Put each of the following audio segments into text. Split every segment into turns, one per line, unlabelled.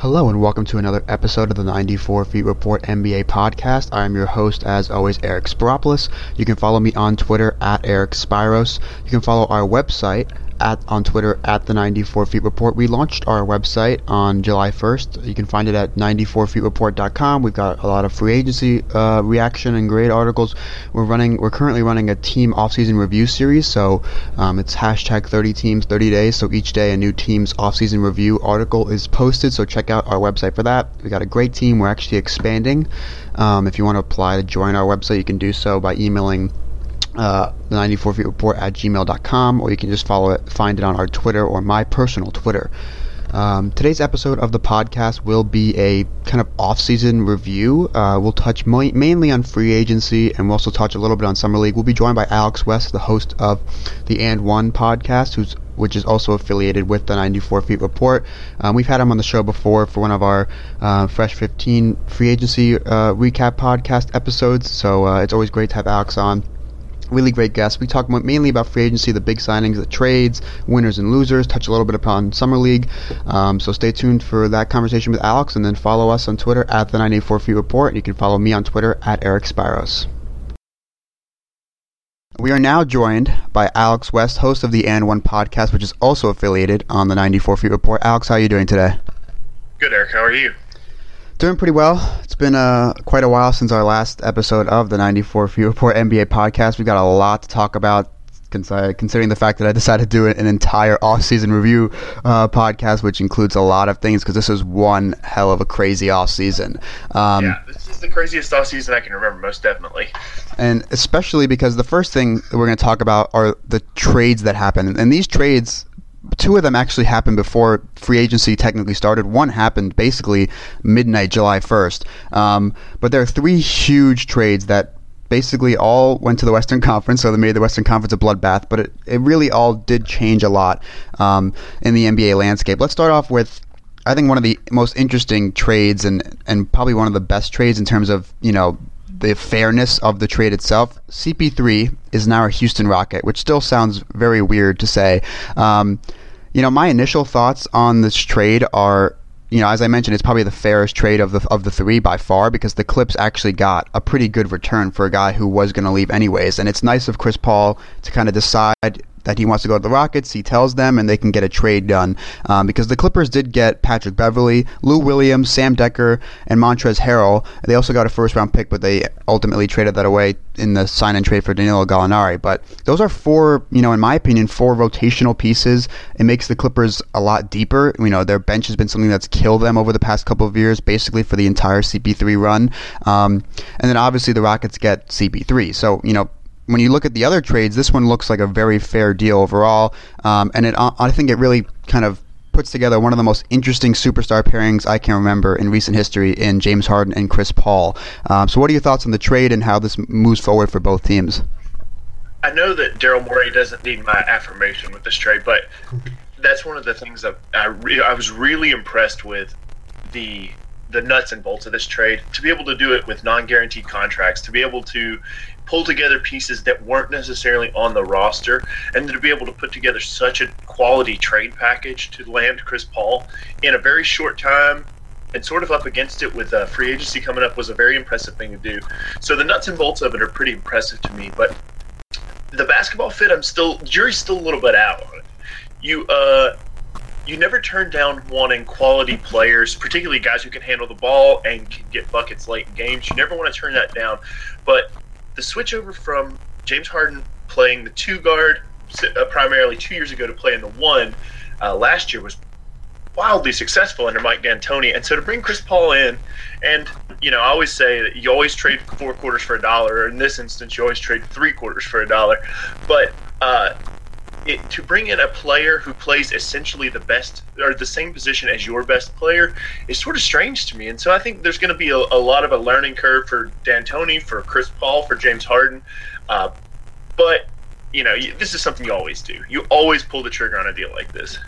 Hello and welcome to another episode of the 94 Feet Report NBA podcast. I am your host, as always, Eric Spiropoulos. You can follow me on Twitter at Eric Spiros. You can follow our website at on Twitter at the 94 Feet Report. We launched our website on July 1st. You can find it at 94feetreport.com. We've got a lot of free agency uh, reaction and great articles. We're running. We're currently running a team offseason review series. So um, it's hashtag 30 teams 30 days. So each day a new team's offseason review article is posted. So check out our website for that. We got a great team. We're actually expanding. Um, if you want to apply to join our website, you can do so by emailing uh, the 94 feet report at gmail.com or you can just follow it find it on our twitter or my personal twitter um, today's episode of the podcast will be a kind of off-season review. Uh, we'll touch mainly on free agency, and we'll also touch a little bit on summer league. We'll be joined by Alex West, the host of the And One podcast, who's which is also affiliated with the 94 Feet Report. Um, we've had him on the show before for one of our uh, Fresh 15 free agency uh, recap podcast episodes. So uh, it's always great to have Alex on really great guests. We talk mainly about free agency, the big signings, the trades, winners and losers, touch a little bit upon Summer League. Um, so stay tuned for that conversation with Alex, and then follow us on Twitter at the 94 Feet Report. You can follow me on Twitter at Eric Spiros. We are now joined by Alex West, host of the And One podcast, which is also affiliated on the 94 Feet Report. Alex, how are you doing today?
Good, Eric. How are you?
Doing pretty well. It's been uh, quite a while since our last episode of the 94 Feet Report NBA podcast. We've got a lot to talk about, considering the fact that I decided to do an entire off-season review uh, podcast, which includes a lot of things because this is one hell of a crazy off-season.
Um, yeah, this is the craziest off-season I can remember, most definitely.
And especially because the first thing we're going to talk about are the trades that happen, and these trades two of them actually happened before free agency technically started. One happened basically midnight July 1st. Um, but there are three huge trades that basically all went to the Western Conference, so they made the Western Conference a bloodbath. But it, it really all did change a lot um, in the NBA landscape. Let's start off with. I think one of the most interesting trades and, and probably one of the best trades in terms of, you know, the fairness of the trade itself. CP3 is now a Houston Rocket, which still sounds very weird to say. Um, you know, my initial thoughts on this trade are, you know, as I mentioned, it's probably the fairest trade of the of the three by far because the Clips actually got a pretty good return for a guy who was going to leave anyways, and it's nice of Chris Paul to kind of decide that he wants to go to the Rockets. He tells them, and they can get a trade done um, because the Clippers did get Patrick Beverley, Lou Williams, Sam Dekker, and Montrezl Harrell. They also got a first round pick, but they ultimately traded that away in the sign and trade for Danilo Gallinari. But those are four, you know, in my opinion, four rotational pieces. It makes the Clippers a lot deeper. You know, their bench has been something that's killed them over the past couple of years, basically for the entire CP3 run. Um, and then obviously the Rockets get CP3. So you know when you look at the other trades, this one looks like a very fair deal overall, um, and it I think it really kind of puts together one of the most interesting superstar pairings I can remember in recent history in James Harden and Chris Paul. Um, so, what are your thoughts on the trade and how this moves forward for both teams?
I know that Daryl Morey doesn't need my affirmation with this trade, but that's one of the things that I re- I was really impressed with the the nuts and bolts of this trade to be able to do it with non-guaranteed contracts to be able to pull together pieces that weren't necessarily on the roster, and to be able to put together such a quality trade package to land Chris Paul in a very short time and sort of up against it with uh, free agency coming up was a very impressive thing to do. So the nuts and bolts of it are pretty impressive to me, but the basketball fit, I'm still jury's still a little bit out on it. You uh, you never turn down wanting quality players, particularly guys who can handle the ball and can get buckets late in games. You never want to turn that down, but the switch over from James Harden playing the two guard uh, primarily two years ago to playing the one uh, last year was wildly successful under Mike D'Antoni. And so to bring Chris Paul in, and you know, I always say that you always trade four quarters for a dollar. In this instance, you always trade three quarters for a dollar. But uh, it, to bring in a player who plays essentially the best or the same position as your best player is sort of strange to me. And so I think there's going to be a, a, lot of a learning curve for D'Antoni, for Chris Paul, for James Harden. Uh, but you know, this is something you always do. You always pull the trigger on a deal like this.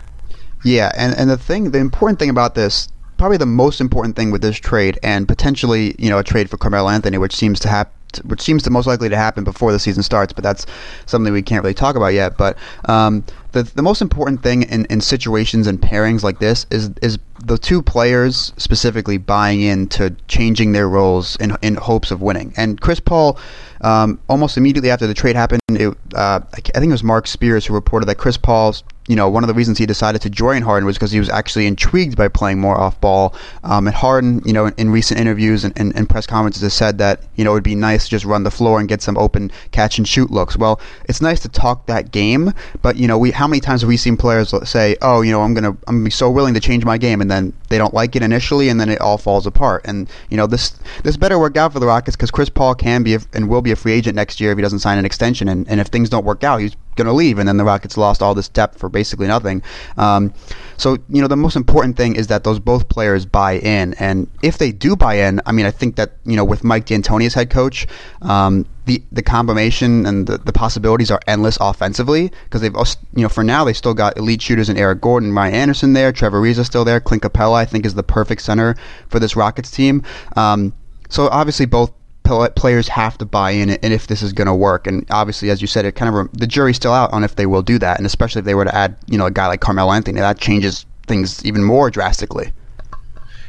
Yeah, and, and the thing, the important thing about this, probably the most important thing with this trade, and potentially, you know, a trade for Carmelo Anthony, which seems to have which seems to most likely to happen before the season starts, but that's something we can't really talk about yet. But um, the the most important thing in, in situations and pairings like this is is the two players specifically buying into changing their roles in in hopes of winning. And Chris Paul, um, almost immediately after the trade happened, it, uh, I think it was Marc Spears who reported that Chris Paul's you know, one of the reasons he decided to join Harden was because he was actually intrigued by playing more off ball. Um, and Harden, you know, in, in recent interviews and, and, and, press conferences has said that, you know, it would be nice to just run the floor and get some open catch and shoot looks. Well, it's nice to talk that game, but, you know, we how many times have we seen players say, oh, you know, I'm going to, I'm gonna be so willing to change my game, and then they don't like it initially, and then it all falls apart. And, you know, this this better work out for the Rockets because Chris Paul can be a, and will be a free agent next year if he doesn't sign an extension. And, and if things don't work out, he's going to leave, and then the Rockets lost all this depth for basically nothing. Um, so you know the most important thing is that those both players buy in, and if they do buy in, I mean I think that you know with Mike D'Antoni as head coach, um, the the combination and the, the possibilities are endless offensively because they've you know for now they still got elite shooters in Eric Gordon, Ryan Anderson there, Trevor Ariza still there, Clint Capela, I think is the perfect center for this Rockets team. Um, so obviously both players have to buy in and if this is going to work. And obviously, as you said, it kind of the jury's still out on if they will do that. And especially if they were to add, you know, a guy like Carmelo Anthony, that changes things even more drastically.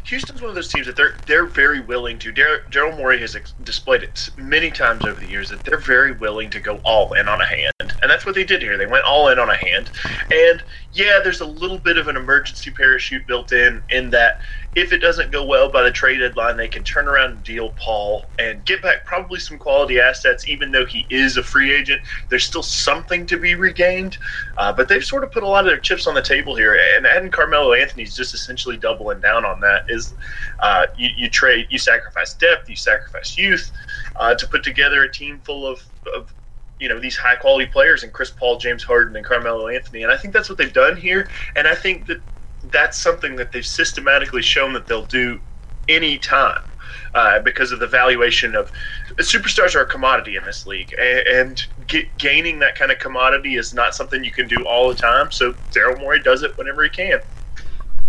Houston's one of those teams that they're they're very willing to. Daryl Morey has ex- displayed it many times over the years that they're very willing to go all in on a hand, and that's what they did here. They went all in on a hand, and yeah, there's a little bit of an emergency parachute built in in that if it doesn't go well by the trade deadline, they can turn around and deal Paul and get back probably some quality assets. Even though he is a free agent, there's still something to be regained. Uh, but they've sort of put a lot of their chips on the table here, and adding Carmelo Anthony's just essentially doubling down on that. Is uh, you, you, trade, you sacrifice depth, you sacrifice youth uh, to put together a team full of, of you know these high quality players and Chris Paul, James Harden, and Carmelo Anthony, and I think that's what they've done here. And I think that that's something that they've systematically shown that they'll do any time. Uh, because of the valuation of superstars are a commodity in this league, and, and get, gaining that kind of commodity is not something you can do all the time. So Daryl Morey does it whenever he can.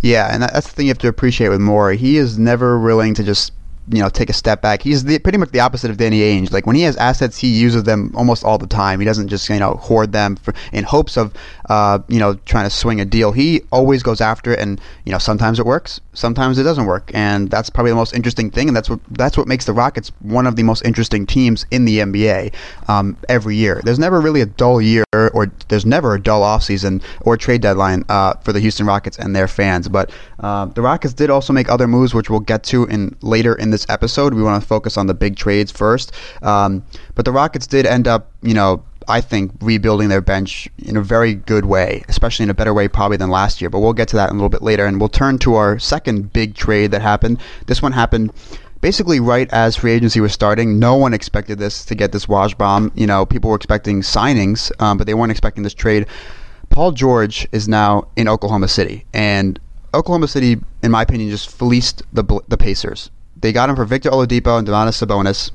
Yeah, and that's the thing you have to appreciate with Morey. He is never willing to just you know take a step back. He's the, pretty much the opposite of Danny Ainge. Like when he has assets, he uses them almost all the time. He doesn't just you know hoard them for, in hopes of uh, you know trying to swing a deal. He always goes after it, and you know sometimes it works, sometimes it doesn't work, and that's probably the most interesting thing. And that's what that's what makes the Rockets one of the most interesting teams in the NBA um, every year. There's never really a dull year, or there's never a dull offseason or trade deadline uh, for the Houston Rockets and their fans. But uh, the Rockets did also make other moves, which we'll get to in later in this episode. We want to focus on the big trades first. Um, but the Rockets did end up, you know, I think rebuilding their bench in a very good way, especially in a better way probably than last year. But we'll get to that in a little bit later, and we'll turn to our second big trade that happened. This one happened basically right as free agency was starting. No one expected this to get this Woj bomb. You know, people were expecting signings, um, but they weren't expecting this trade. Paul George is now in Oklahoma City, and Oklahoma City, in my opinion, just fleeced the the Pacers. They got him for Victor Oladipo and Domantas Sabonis,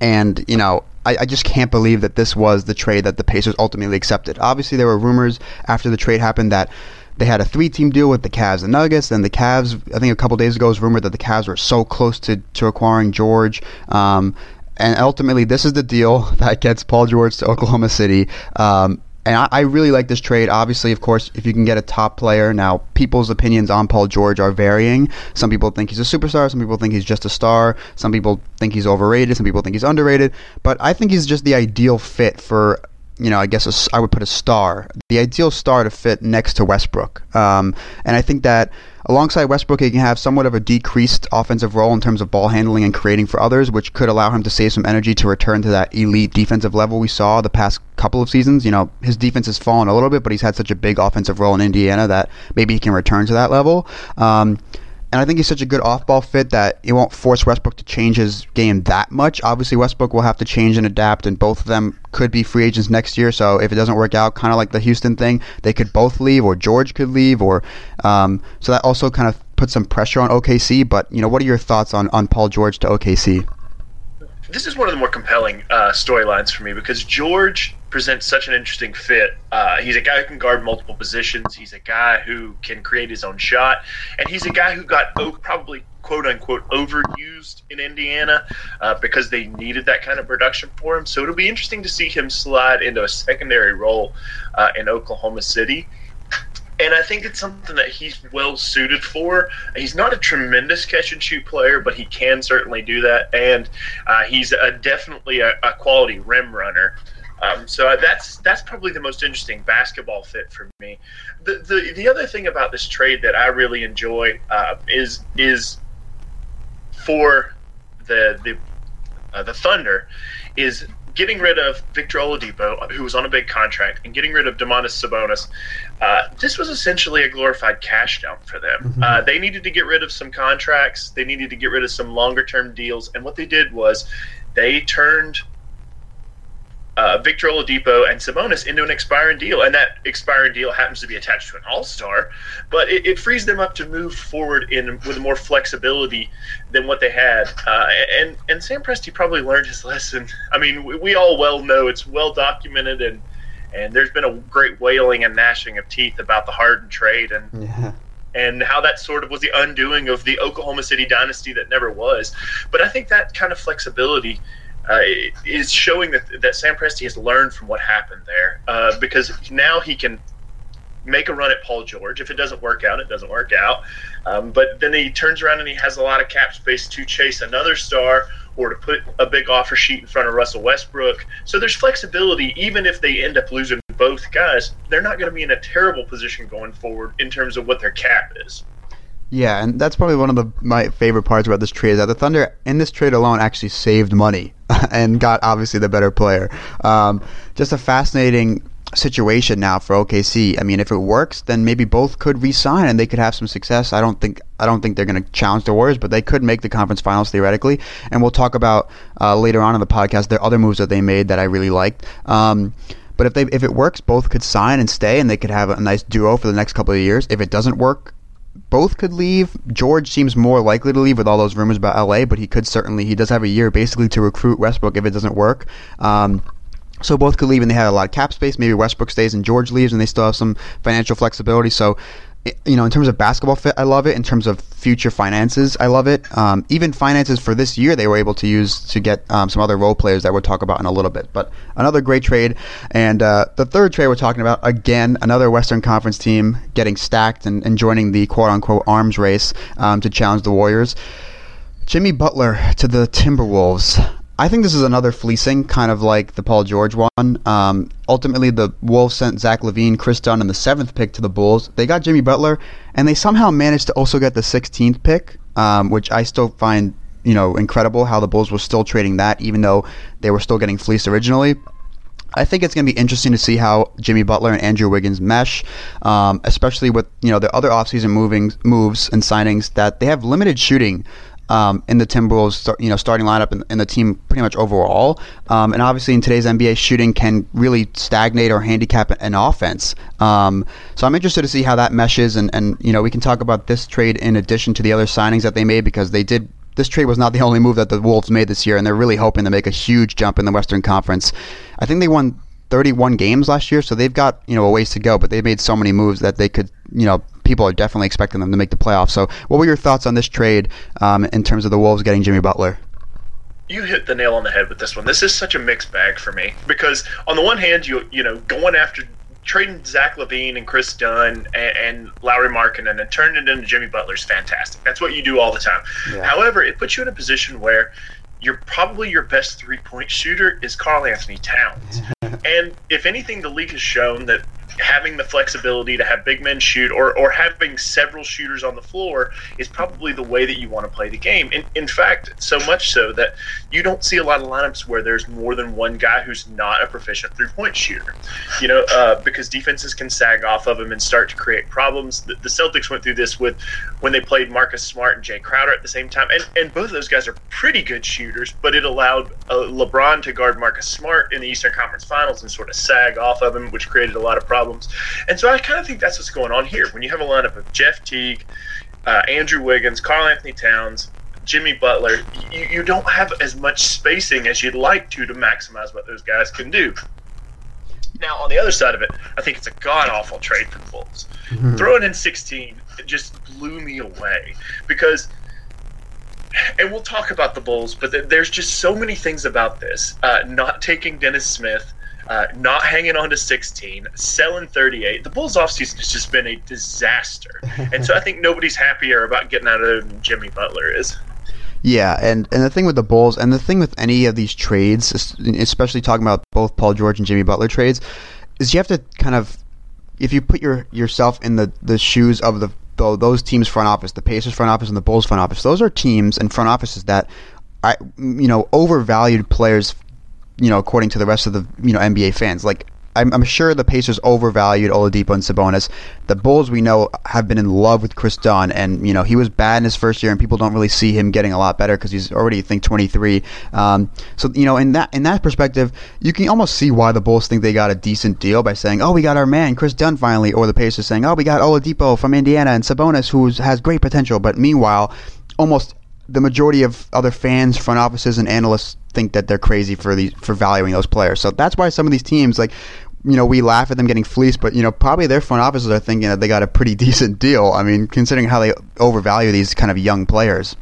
and you know I, just can't believe that this was the trade that the Pacers ultimately accepted. Obviously, there were rumors after the trade happened that they had a three-team deal with the Cavs and Nuggets, and the Cavs. I think a couple days ago was rumored that the Cavs were so close to to acquiring George. Um, and ultimately, this is the deal that gets Paul George to Oklahoma City. Um, and I, I, really like this trade. Obviously, of course, if you can get a top player, now people's opinions on Paul George are varying. Some people think he's a superstar. Some people think he's just a star. Some people think he's overrated. Some people think he's underrated. But I think he's just the ideal fit for you know, I guess a, I would put a star, the ideal star to fit next to Westbrook. Um, and I think that alongside Westbrook, he can have somewhat of a decreased offensive role in terms of ball handling and creating for others, which could allow him to save some energy to return to that elite defensive level we saw the past couple of seasons. You know, his defense has fallen a little bit, but he's had such a big offensive role in Indiana that maybe he can return to that level. Um, and I think he's such a good off-ball fit that it won't force Westbrook to change his game that much. Obviously, Westbrook will have to change and adapt, and both of them could be free agents next year. So if it doesn't work out, kind of like the Houston thing, they could both leave, or George could leave, or um, so that also kind of puts some pressure on OKC. But you know, what are your thoughts on on Paul George to OKC?
This is one of the more compelling uh, storylines for me because George presents such an interesting fit. Uh, he's a guy who can guard multiple positions. He's a guy who can create his own shot, and he's a guy who got oh, probably quote unquote overused in Indiana uh, because they needed that kind of production for him. So it'll be interesting to see him slide into a secondary role uh, in Oklahoma City and I think it's something that he's well suited for. He's not a tremendous catch and shoot player, but he can certainly do that, and uh, he's a, definitely a, a, quality rim runner. Um, so that's that's probably the most interesting basketball fit for me. The the, the other thing about this trade that I really enjoy uh, is is for the the uh, the Thunder is getting rid of Victor Oladipo, who was on a big contract, and getting rid of Domantas Sabonis, uh, this was essentially a glorified cash dump for them. Mm-hmm. Uh, they needed to get rid of some contracts, they needed to get rid of some longer term deals, and what they did was they turned uh, Victor Oladipo and Sabonis into an expiring deal, and that expiring deal happens to be attached to an All Star, but it, it, frees them up to move forward in with more flexibility than what they had. Uh, and and Sam Presti probably learned his lesson. I mean, we, we, all well know it's well documented, and and there's been a great wailing and gnashing of teeth about the Harden trade, and. Yeah and how that sort of was the undoing of the Oklahoma City dynasty that never was. But I think that kind of flexibility uh, is showing that that Sam Presti has learned from what happened there uh, because now he can make a run at Paul George. If it doesn't work out, it doesn't work out. Um, but then he turns around and he has a lot of cap space to chase another star or to put a big offer sheet in front of Russell Westbrook. So there's flexibility. Even if they end up losing both guys, they're not going to be in a terrible position going forward in terms of what their cap is.
Yeah, and that's probably one of the my favorite parts about this trade is that the Thunder in this trade alone actually saved money and got obviously the better player. Um, just a fascinating situation now for OKC. I mean, if it works, then maybe both could resign and they could have some success. I don't think I don't think they're going to challenge the Warriors, but they could make the conference finals theoretically. And we'll talk about uh, later on in the podcast the other moves that they made that I really liked. Um, but if they if it works, both could sign and stay, and they could have a nice duo for the next couple of years. If it doesn't work, both could leave. George seems more likely to leave with all those rumors about LA, but he could certainly he does have a year basically to recruit Westbrook if it doesn't work. Um, so both could leave and they had a lot of cap space. Maybe Westbrook stays and George leaves and they still have some financial flexibility. So you know, in terms of basketball fit, I love it. In terms of future finances, I love it. Um, even finances for this year, they were able to use to get um, some other role players that we'll talk about in a little bit. But another great trade. And uh, the third trade we're talking about, again, another Western Conference team getting stacked and, and joining the quote unquote arms race um, to challenge the Warriors. Jimmy Butler to the Timberwolves. I think this is another fleecing, kind of like the Paul George one. Um, ultimately, the Wolves sent Zach LaVine, Kris Dunn, and the seventh pick to the Bulls. They got Jimmy Butler, and they somehow managed to also get the 16th pick, um, which I still find you know incredible. How the Bulls were still trading that, even though they were still getting fleeced originally. I think it's going to be interesting to see how Jimmy Butler and Andrew Wiggins mesh, um, especially with you know the other offseason moving moves and signings that they have limited shooting um, in the Timberwolves, you know, starting lineup and, and the team pretty much overall. Um, and obviously, in today's NBA, shooting can really stagnate or handicap an offense. Um, so I'm interested to see how that meshes, and, and you know, we can talk about this trade in addition to the other signings that they made because they did. This trade was not the only move that the Wolves made this year, and they're really hoping to make a huge jump in the Western Conference. I think they won 31 games last year, so they've got you know a ways to go. But they made so many moves that they could you know people are definitely expecting them to make the playoffs. So, what were your thoughts on this trade um, in terms of the Wolves getting Jimmy Butler?
You hit the nail on the head with this one. This is such a mixed bag for me because on the one hand, you you know going after trading Zach LaVine and Kris Dunn and, and Lauri Markkanen and then turning it into Jimmy Butler is fantastic. That's what you do all the time. Yeah. However, it puts you in a position where you're probably your best three point shooter is Karl Anthony Towns. and if anything, the league has shown that having the flexibility to have big men shoot or, or having several shooters on the floor is probably the way that you want to play the game. In, in fact, so much so that you don't see a lot of lineups where there's more than one guy who's not a proficient three point shooter. You know, uh, because defenses can sag off of him and start to create problems. The, the, Celtics went through this with when they played Marcus Smart and Jae Crowder at the same time. And, and both of those guys are pretty good shooters, but it allowed uh, LeBron to guard Marcus Smart in the Eastern Conference Finals and sort of sag off of him, which created a lot of problems problems. And so I kind of think that's what's going on here. When you have a lineup of Jeff Teague, uh, Andrew Wiggins, Karl Anthony Towns, Jimmy Butler, you, you don't have as much spacing as you'd like to to maximize what those guys can do. Now, on the other side of it, I think it's a god awful trade for the Bulls. Mm-hmm. Throwing in 16 just blew me away because, and we'll talk about the Bulls, but there's just so many things about this. Uh, not taking Dennis Smith, uh, not hanging on to 16, selling 38. The Bulls offseason has just been a disaster. and so I think nobody's happier about getting out of there than Jimmy Butler is.
Yeah, and, and the thing with the Bulls, and the thing with any of these trades, especially talking about both Paul George and Jimmy Butler trades, is you have to kind of, if you put your yourself in the, the shoes of the those teams' front office, the Pacers front office and the Bulls front office, those are teams and front offices that, I you know, overvalued players you know, according to the rest of the you know NBA fans. Like I'm, I'm sure the Pacers overvalued Oladipo and Sabonis. The Bulls we know have been in love with Kris Dunn, and you know he was bad in his first year, and people don't really see him getting a lot better because he's already I think 23. Um, so you know in that in that perspective, you can almost see why the Bulls think they got a decent deal by saying, "Oh, we got our man Kris Dunn finally," or the Pacers saying, "Oh, we got Oladipo from Indiana and Sabonis who has great potential." But meanwhile, almost the majority of other fans, front offices, and analysts think that they're crazy for these for valuing those players. So that's why some of these teams, like you know, we laugh at them getting fleeced, but you know, probably their front offices are thinking that they got a pretty decent deal. I mean, considering how they overvalue these kind of young players.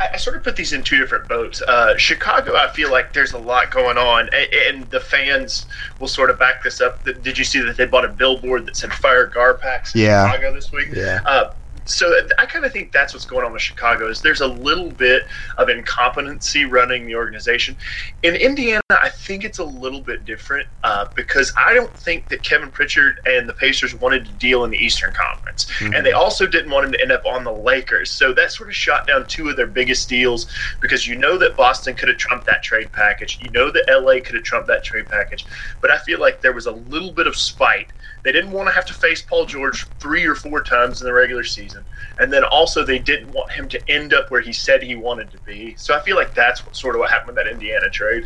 I, sort of put these in two different boats. Uh, Chicago, I feel like there's a lot going on, and, and, the fans will sort of back this up. Did you see that they bought a billboard that said "Fire Garpax" in yeah. Chicago this week?
Yeah. Uh,
so I kind of think that's what's going on with Chicago is there's a little bit of incompetency running the organization. In Indiana, I think it's a little bit different uh, because I don't think that Kevin Pritchard and the Pacers wanted to deal in the Eastern Conference, mm-hmm. and they also didn't want him to end up on the Lakers. So that sort of shot down two of their biggest deals because you know that Boston could have trumped that trade package, you know that LA could have trumped that trade package, but I feel like there was a little bit of spite they didn't want to have to face Paul George three or four times in the regular season. And then also, they didn't want him to end up where he said he wanted to be. So I feel like that's what, sort of what happened with that Indiana trade.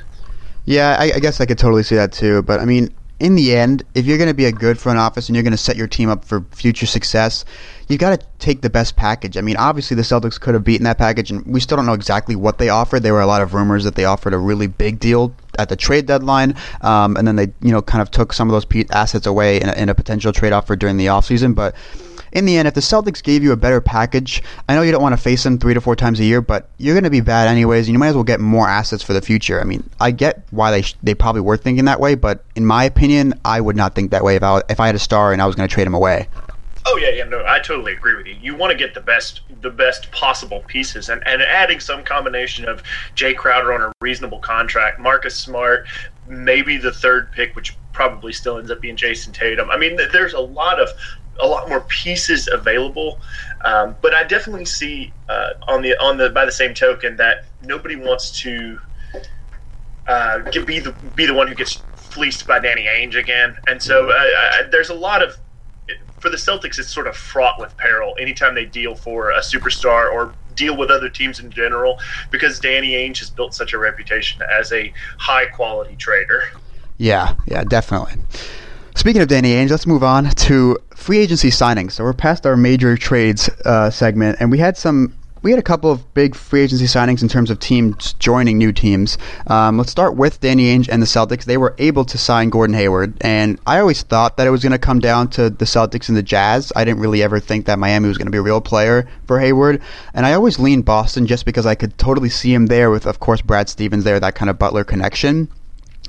Yeah, I, I guess I could totally see that too. But I mean, in the end, if you're going to be a good front office and you're going to set your team up for future success, you've got to take the best package. I mean, obviously the Celtics could have beaten that package, and we still don't know exactly what they offered. There were a lot of rumors that they offered a really big deal at the trade deadline, um, and then they, you know, kind of took some of those assets away in a, in a potential trade offer during the offseason. But in the end, if the Celtics gave you a better package, I know you don't want to face them three to four times a year, but you're going to be bad anyways, and you might as well get more assets for the future. I mean, I get why they sh- they probably were thinking that way, but in my opinion, I would not think that way if I, if I had a star and I was going to trade him away.
Oh yeah, yeah, no, I totally agree with you. You want to get the best, the best possible pieces, and and adding some combination of Jae Crowder on a reasonable contract, Marcus Smart, maybe the third pick, which probably still ends up being Jayson Tatum. I mean, there's a lot of a lot more pieces available, um, but I definitely see uh, on the on the by the same token that nobody wants to uh, get, be the be the one who gets fleeced by Danny Ainge again, and so uh, I, there's a lot of for the Celtics, it's sort of fraught with peril anytime they deal for a superstar or deal with other teams in general because Danny Ainge has built such a reputation as a high quality trader.
Yeah, yeah, definitely. Speaking of Danny Ainge, let's move on to free agency signings. So we're past our major trades uh, segment, and we had some we had a couple of big free agency signings in terms of teams joining new teams. Um, let's start with Danny Ainge and the Celtics. They were able to sign Gordon Hayward, and I always thought that it was going to come down to the Celtics and the Jazz. I didn't really ever think that Miami was going to be a real player for Hayward, and I always leaned Boston just because I could totally see him there with, of course, Brad Stevens there, that kind of Butler connection.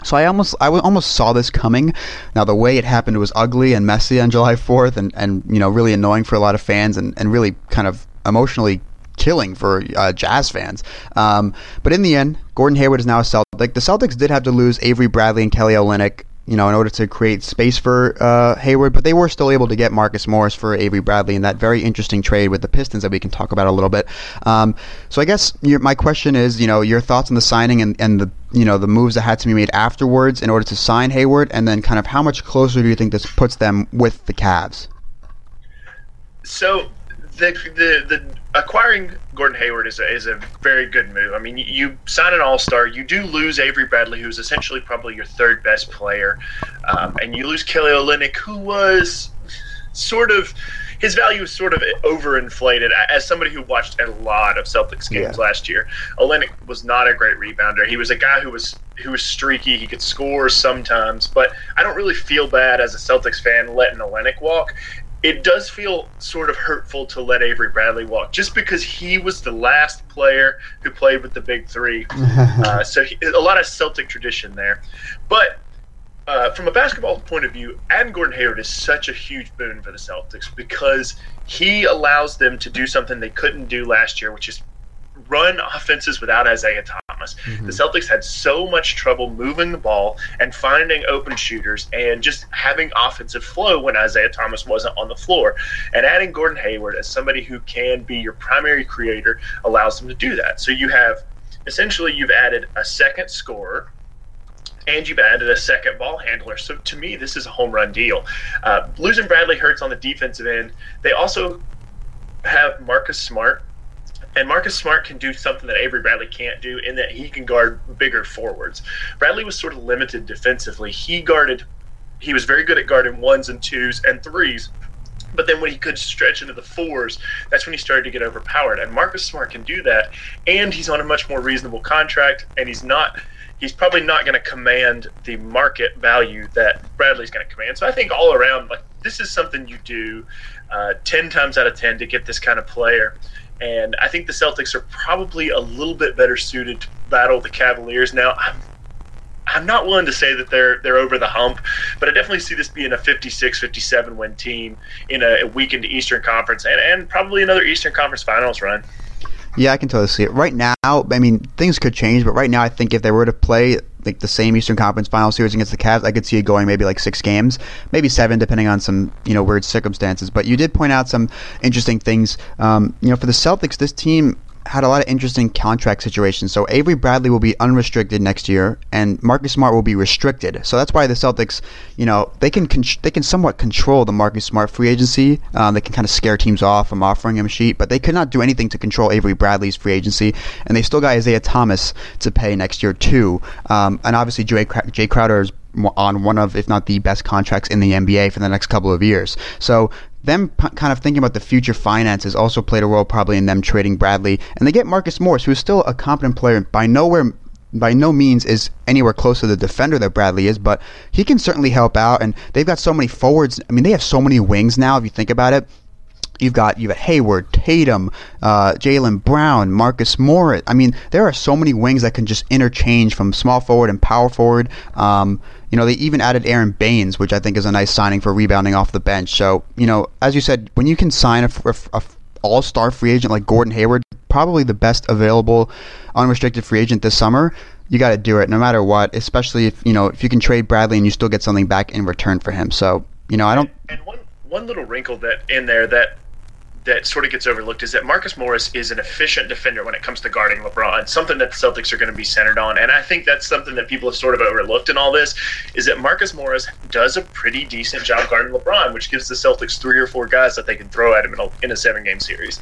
So I almost I almost saw this coming. Now the way it happened was ugly and messy on July 4th, and, and you know really annoying for a lot of fans, and, and really kind of emotionally killing for uh, Jazz fans. Um, but in the end, Gordon Hayward is now a Celtic. The Celtics did have to lose Avery Bradley and Kelly Olynyk you know, in order to create space for uh, Hayward, but they were still able to get Marcus Morris for Avery Bradley in that very interesting trade with the Pistons that we can talk about a little bit. Um, so I guess your, my question is, you know, your thoughts on the signing and, and the you know the moves that had to be made afterwards in order to sign Hayward, and then kind of how much closer do you think this puts them with the Cavs?
So the the the acquiring Gordon Hayward is a, is a very good move. I mean, you, sign an All Star, you do lose Avery Bradley, who's essentially probably your third best player, um, and you lose Kelly Olynyk, who was sort of his value is sort of overinflated. As somebody who watched a lot of Celtics games
Yeah.
last year, Olynyk was not a great rebounder. He was a guy who was who was streaky. He could score sometimes, but I don't really feel bad as a Celtics fan letting Olynyk walk. It does feel sort of hurtful to let Avery Bradley walk, just because he was the last player who played with the big three. uh, so he, a lot of Celtic tradition there, but uh, from a basketball point of view, Adam Gordon Hayward is such a huge boon for the Celtics because he allows them to do something they couldn't do last year, which is run offenses without Isaiah Thomas. The Celtics had so much trouble moving the ball and finding open shooters and just having offensive flow when Isaiah Thomas wasn't on the floor. And adding Gordon Hayward as somebody who can be your primary creator allows them to do that. So you have essentially you've added a second scorer and you've added a second ball handler. So to me, this is a home run deal. Uh, losing Bradley hurts on the defensive end. They also have Marcus Smart, and Marcus Smart can do something that Avery Bradley can't do in that he can guard bigger forwards. Bradley was sort of limited defensively. He guarded, he was very good at guarding ones and twos and threes. But then when he could stretch into the fours, that's when he started to get overpowered. And Marcus Smart can do that, and he's on a much more reasonable contract, and he's not he's probably not going to command the market value that Bradley's going to command. So I think all around, like this is something you do uh, ten times out of ten to get this kind of player. And I think the Celtics are probably a little bit better suited to battle the Cavaliers now. I'm I'm not willing to say that they're they're over the hump, but I definitely see this being a 56-57 win team in a, a weakened Eastern Conference and, and probably another Eastern Conference Finals run.
Yeah, I can totally see it. Right now, I mean, things could change, but right now, I think if they were to play like the same Eastern Conference Final Series against the Cavs, I could see it going maybe like six games, maybe seven, depending on some you know weird circumstances. But you did point out some interesting things. Um, you know, for the Celtics, this team had a lot of interesting contract situations. So Avery Bradley will be unrestricted next year, and Marcus Smart will be restricted. So that's why the Celtics, you know, they can con- they can somewhat control the Marcus Smart free agency. Um, they can kind of scare teams off from offering him a sheet, but they could not do anything to control Avery Bradley's free agency. And they still got Isaiah Thomas to pay next year too. Um, and obviously Jay, Jae Crowder is on one of, if not the best contracts in the NBA for the next couple of years. So them p- kind of thinking about the future finances also played a role probably in them trading Bradley. And they get Marcus Morris, who is still a competent player, by nowhere by no means is anywhere close to the defender that Bradley is, but he can certainly help out. And they've got so many forwards. I mean, they have so many wings now. If you think about it, You've got you've got Hayward, Tatum, uh, Jaylen Brown, Marcus Morris. I mean, there are so many wings that can just interchange from small forward and power forward. Um, you know, they even added Aron Baynes, which I think is a nice signing for rebounding off the bench. So, you know, as you said, when you can sign a, a, a all-star free agent like Gordon Hayward, probably the best available unrestricted free agent this summer, you got to do it no matter what. Especially if you know if you can trade Bradley and you still get something back in return for him. So, you know, I don't.
And one one little wrinkle that in there that that sort of gets overlooked is that Marcus Morris is an efficient defender when it comes to guarding LeBron, something that the Celtics are going to be centered on. And I think that's something that people have sort of overlooked in all this is that Marcus Morris does a pretty decent job guarding LeBron, which gives the Celtics three or four guys that they can throw at him in a, in a seven game series.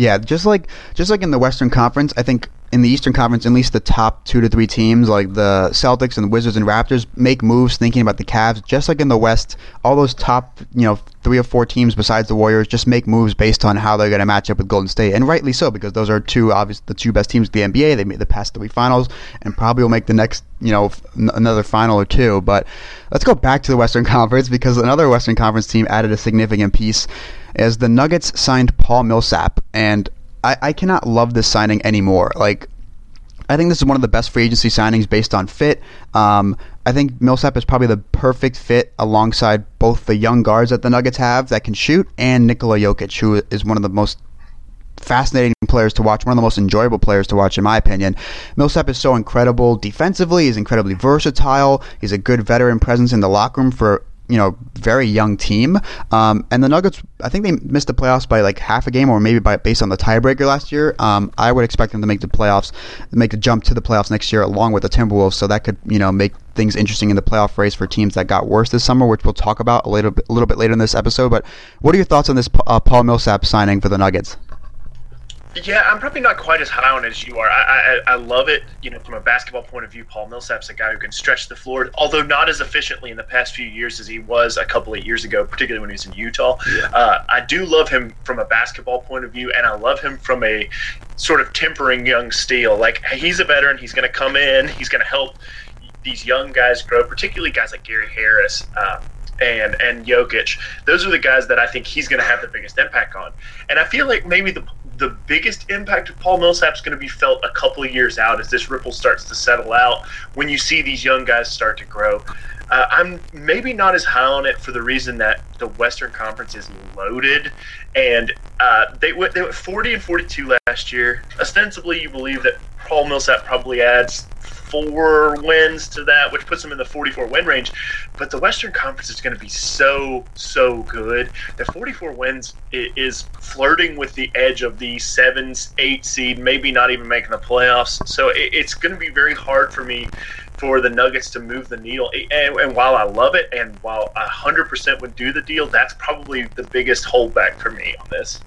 Yeah, just like just like in the Western Conference, I think in the Eastern Conference, at least the top two to three teams, like the Celtics and the Wizards and Raptors, make moves thinking about the Cavs. Just like in the West, all those top, you know, three or four teams besides the Warriors just make moves based on how they're going to match up with Golden State, and rightly so because those are two obvious the two best teams in the NBA. They made the past three finals, and probably will make the next, you know, f- another final or two. But let's go back to the Western Conference because another Western Conference team added a significant piece as the Nuggets signed Paul Millsap, and I, I cannot love this signing anymore. Like, I think this is one of the best free agency signings based on fit. Um, I think Millsap is probably the perfect fit alongside both the young guards that the Nuggets have that can shoot and Nikola Jokic, who is one of the most fascinating players to watch, one of the most enjoyable players to watch, in my opinion. Millsap is so incredible defensively. He's incredibly versatile. He's a good veteran presence in the locker room for you know very young team. Um, and the Nuggets, I think they missed the playoffs by like half a game, or maybe by based on the tiebreaker last year. Um, I would expect them to make the playoffs, make the jump to the playoffs next year, along with the Timberwolves. So that could you know make things interesting in the playoff race for teams that got worse this summer, which we'll talk about a little bit, a little bit later in this episode. But what are your thoughts on this uh, Paul Millsap signing for the Nuggets?
Yeah, I'm probably not quite as high on it as you are. I, I, I love it, you know, from a basketball point of view. Paul Millsap's a guy who can stretch the floor, although not as efficiently in the past few years as he was a couple of years ago, particularly when he was in Utah. Yeah. Uh, I do love him from a basketball point of view, and I love him from a sort of tempering young steel. Like he's a veteran, he's going to come in, he's going to help these young guys grow, particularly guys like Gary Harris. Uh, and and Jokic. Those are the guys that I think he's going to have the biggest impact on. And I feel like maybe the the biggest impact of Paul Millsap is going to be felt a couple of years out as this ripple starts to settle out. When you see these young guys start to grow, uh, I'm maybe not as high on it for the reason that the Western Conference is loaded, and uh, they went they went 40 and 42 last year. Ostensibly, you believe that Paul Millsap probably adds four wins to that, which puts them in the 44 win range. But the Western Conference is going to be so, so good. The 44 wins is flirting with the edge of the seven, eight seed, maybe not even making the playoffs. So it's going to be very hard for me for the Nuggets to move the needle. And, while I love it, and while 100% would do the deal, that's probably the biggest holdback for me on this.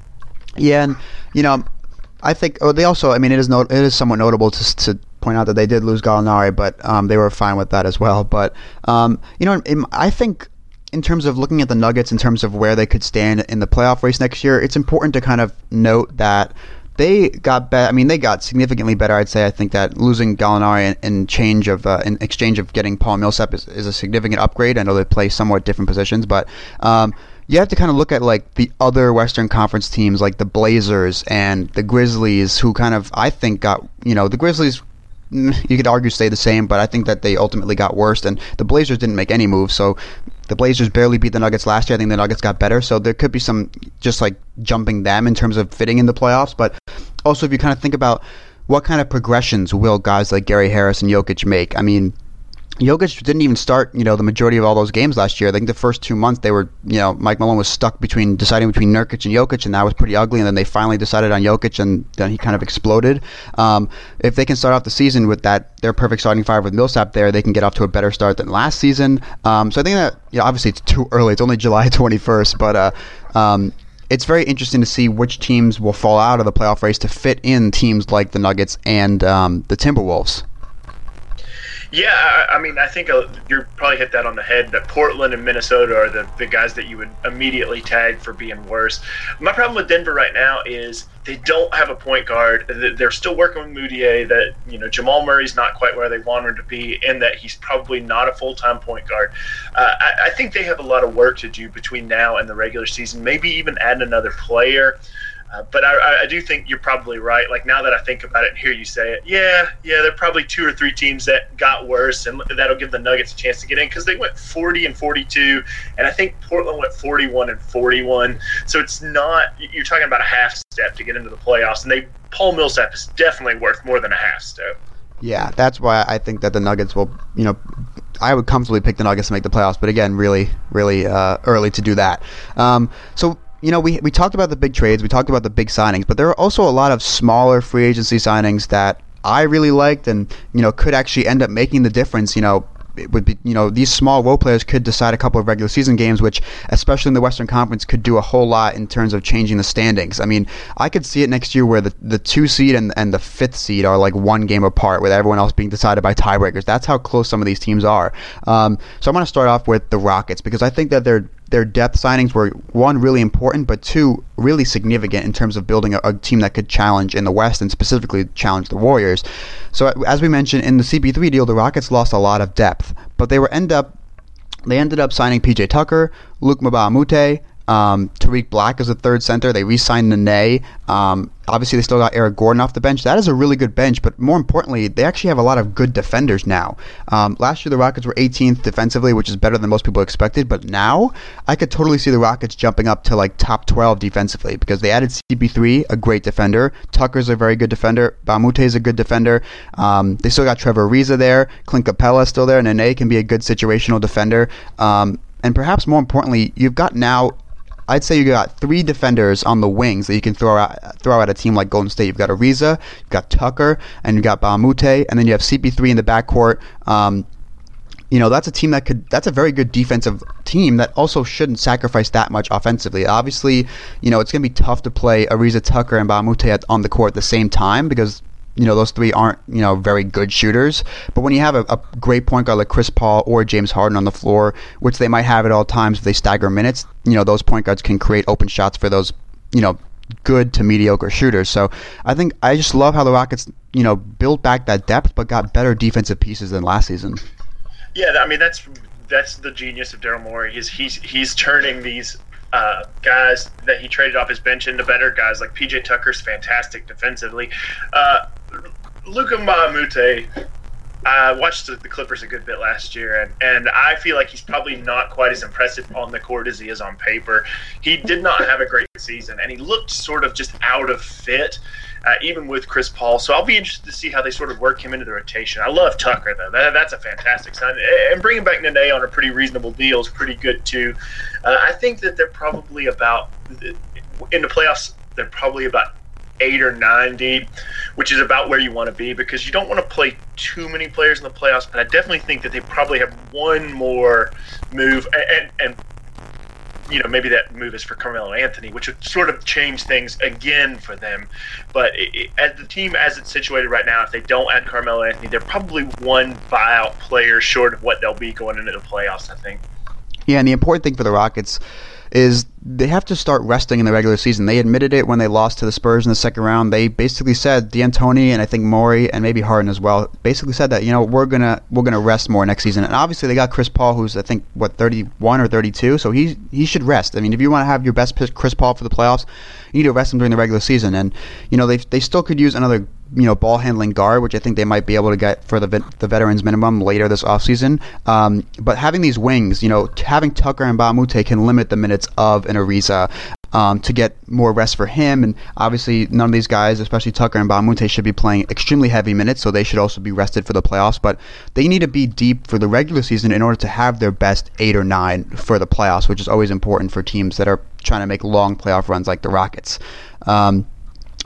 Yeah, and you know, I think oh, they also. I mean, it is not, it is somewhat notable to, to point out that they did lose Gallinari, but um, they were fine with that as well. But um, you know, in, I think in terms of looking at the Nuggets, in terms of where they could stand in the playoff race next year, it's important to kind of note that they got better. I mean, they got significantly better. I'd say. I think that losing Gallinari in, in change of uh, in exchange of getting Paul Millsap is, is, a significant upgrade. I know they play somewhat different positions, but um, you have to kind of look at like the other Western Conference teams, like the Blazers and the Grizzlies, who kind of I think got you know the Grizzlies you could argue stay the same, but I think that they ultimately got worse. And the Blazers didn't make any moves, so the Blazers barely beat the Nuggets last year. I think the Nuggets got better, so there could be some just like jumping them in terms of fitting in the playoffs. But also, if you kind of think about what kind of progressions will guys like Gary Harris and Jokic make, I mean, Jokic didn't even start, you know, the majority of all those games last year. I think the first two months they were, you know, Mike Malone was stuck between deciding between Nurkic and Jokic, and that was pretty ugly. And then they finally decided on Jokic, and then he kind of exploded. Um, if they can start off the season with that, their perfect starting five with Millsap there, they can get off to a better start than last season. Um, so I think that, you know, obviously it's too early. It's only July 21st, but uh, um, it's very interesting to see which teams will fall out of the playoff race to fit in teams like the Nuggets and um, the Timberwolves.
Yeah, I, I mean, I think uh, you probably hit that on the head. That Portland and Minnesota are the, the guys that you would immediately tag for being worse. My problem with Denver right now is they don't have a point guard. They're still working with Mudiay. That you know Jamal Murray's not quite where they want him to be, and that he's probably not a full time point guard. Uh, I, I think they have a lot of work to do between now and the regular season. Maybe even add another player. Uh, but I, I, do think you're probably right. Like now that I think about it and hear you say it, yeah, yeah, there are probably two or three teams that got worse, and that'll give the Nuggets a chance to get in because they went 40 and 42, and I think Portland went 41 and 41. So it's not you're talking about a half step to get into the playoffs, and they Paul Millsap is definitely worth more than a half step.
Yeah, that's why I think that the Nuggets will, you know, I would comfortably pick the Nuggets to make the playoffs, but again, really, really uh, early to do that. Um, so you know, we we talked about the big trades, we talked about the big signings, but there are also a lot of smaller free agency signings that I really liked, and you know, could actually end up making the difference. You know, it would be you know these small role players could decide a couple of regular season games, which especially in the Western Conference could do a whole lot in terms of changing the standings. I mean, I could see it next year where the, the two seed and and the fifth seed are like one game apart, with everyone else being decided by tiebreakers. That's how close some of these teams are. Um, so I'm going to start off with the Rockets because I think that they're their depth signings were one really important, but two really significant in terms of building a, a, team that could challenge in the West and specifically challenge the Warriors. So as we mentioned in the CP3 deal, the Rockets lost a lot of depth, but they were end up they ended up signing PJ Tucker, Luke Moute, Um, Tarik Black is a third center. They re-signed Nene. Um, obviously, they still got Eric Gordon off the bench. That is a really good bench, but more importantly, they actually have a lot of good defenders now. Um, last year, the Rockets were 18th defensively, which is better than most people expected. But now, I could totally see the Rockets jumping up to like top 12 defensively because they added CP3, a great defender. Tucker's a very good defender. Mbah a Moute is a good defender. Um, they still got Trevor Ariza there. Clint Capela still there. Nene can be a good situational defender. Um, and perhaps more importantly, you've got now I'd say you got three defenders on the wings that you can throw out throw out a team like Golden State. You've got Ariza, you've got Tucker, and you've got a and then you have CP3 in the backcourt. Um, you know that's a team that could that's a very good defensive team that also shouldn't sacrifice that much offensively. Obviously, you know it's going to be tough to play Ariza Tucker and a on the court at the same time because you know those three aren't you know very good shooters. But when you have a, a, great point guard like Chris Paul or James Harden on the floor, which they might have at all times if they stagger minutes, you know those point guards can create open shots for those you know good to mediocre shooters. So I think I just love how the Rockets you know built back that depth but got better defensive pieces than last season.
Yeah, I mean that's that's the genius of Daryl Morey. He's he's he's turning these uh, guys that he traded off his bench into better guys like PJ Tucker's fantastic defensively. Uh, Luka Moute, I watched the, Clippers a good bit last year, and, and I feel like he's probably not quite as impressive on the court as he is on paper. He did not have a great season, and he looked sort of just out of fit uh, even with Chris Paul. So I'll be interested to see how they sort of work him into the rotation. I love Tucker though; that, that's a fantastic sign, and bringing back Nene on a pretty reasonable deal is pretty good too. Uh, I think that they're probably about in the playoffs. They're probably about eight or nine deep, which is about where you want to be because you don't want to play too many players in the playoffs. But I definitely think that they probably have one more move, and, and you know, maybe that move is for Carmelo Anthony, which would sort of change things again for them. But it, it, as the team as it's situated right now, if they don't add Carmelo Anthony, they're probably one buyout player short of what they'll be going into the playoffs. I think.
Yeah, and the important thing for the Rockets is they have to start resting in the regular season. They admitted it when they lost to the Spurs in the second round. They basically said D'Antoni and I think Morey and maybe Harden as well basically said that you know we're gonna we're gonna rest more next season. And obviously they got Chris Paul, who's I think what 31 or 32, so he he should rest. I mean, if you want to have your best Chris Paul for the playoffs, you need to rest him during the regular season. And you know they they still could use another you know ball handling guard, which I think they might be able to get for the the veterans minimum later this offseason. Um, but having these wings, you know, having Tucker and Moute can limit the minutes of an Ariza. Um, to get more rest for him. And obviously, none of these guys, especially Tucker and Moute, should be playing extremely heavy minutes, so they should also be rested for the playoffs. But they need to be deep for the regular season in order to have their best eight or nine for the playoffs, which is always important for teams that are trying to make long playoff runs like the Rockets. Um,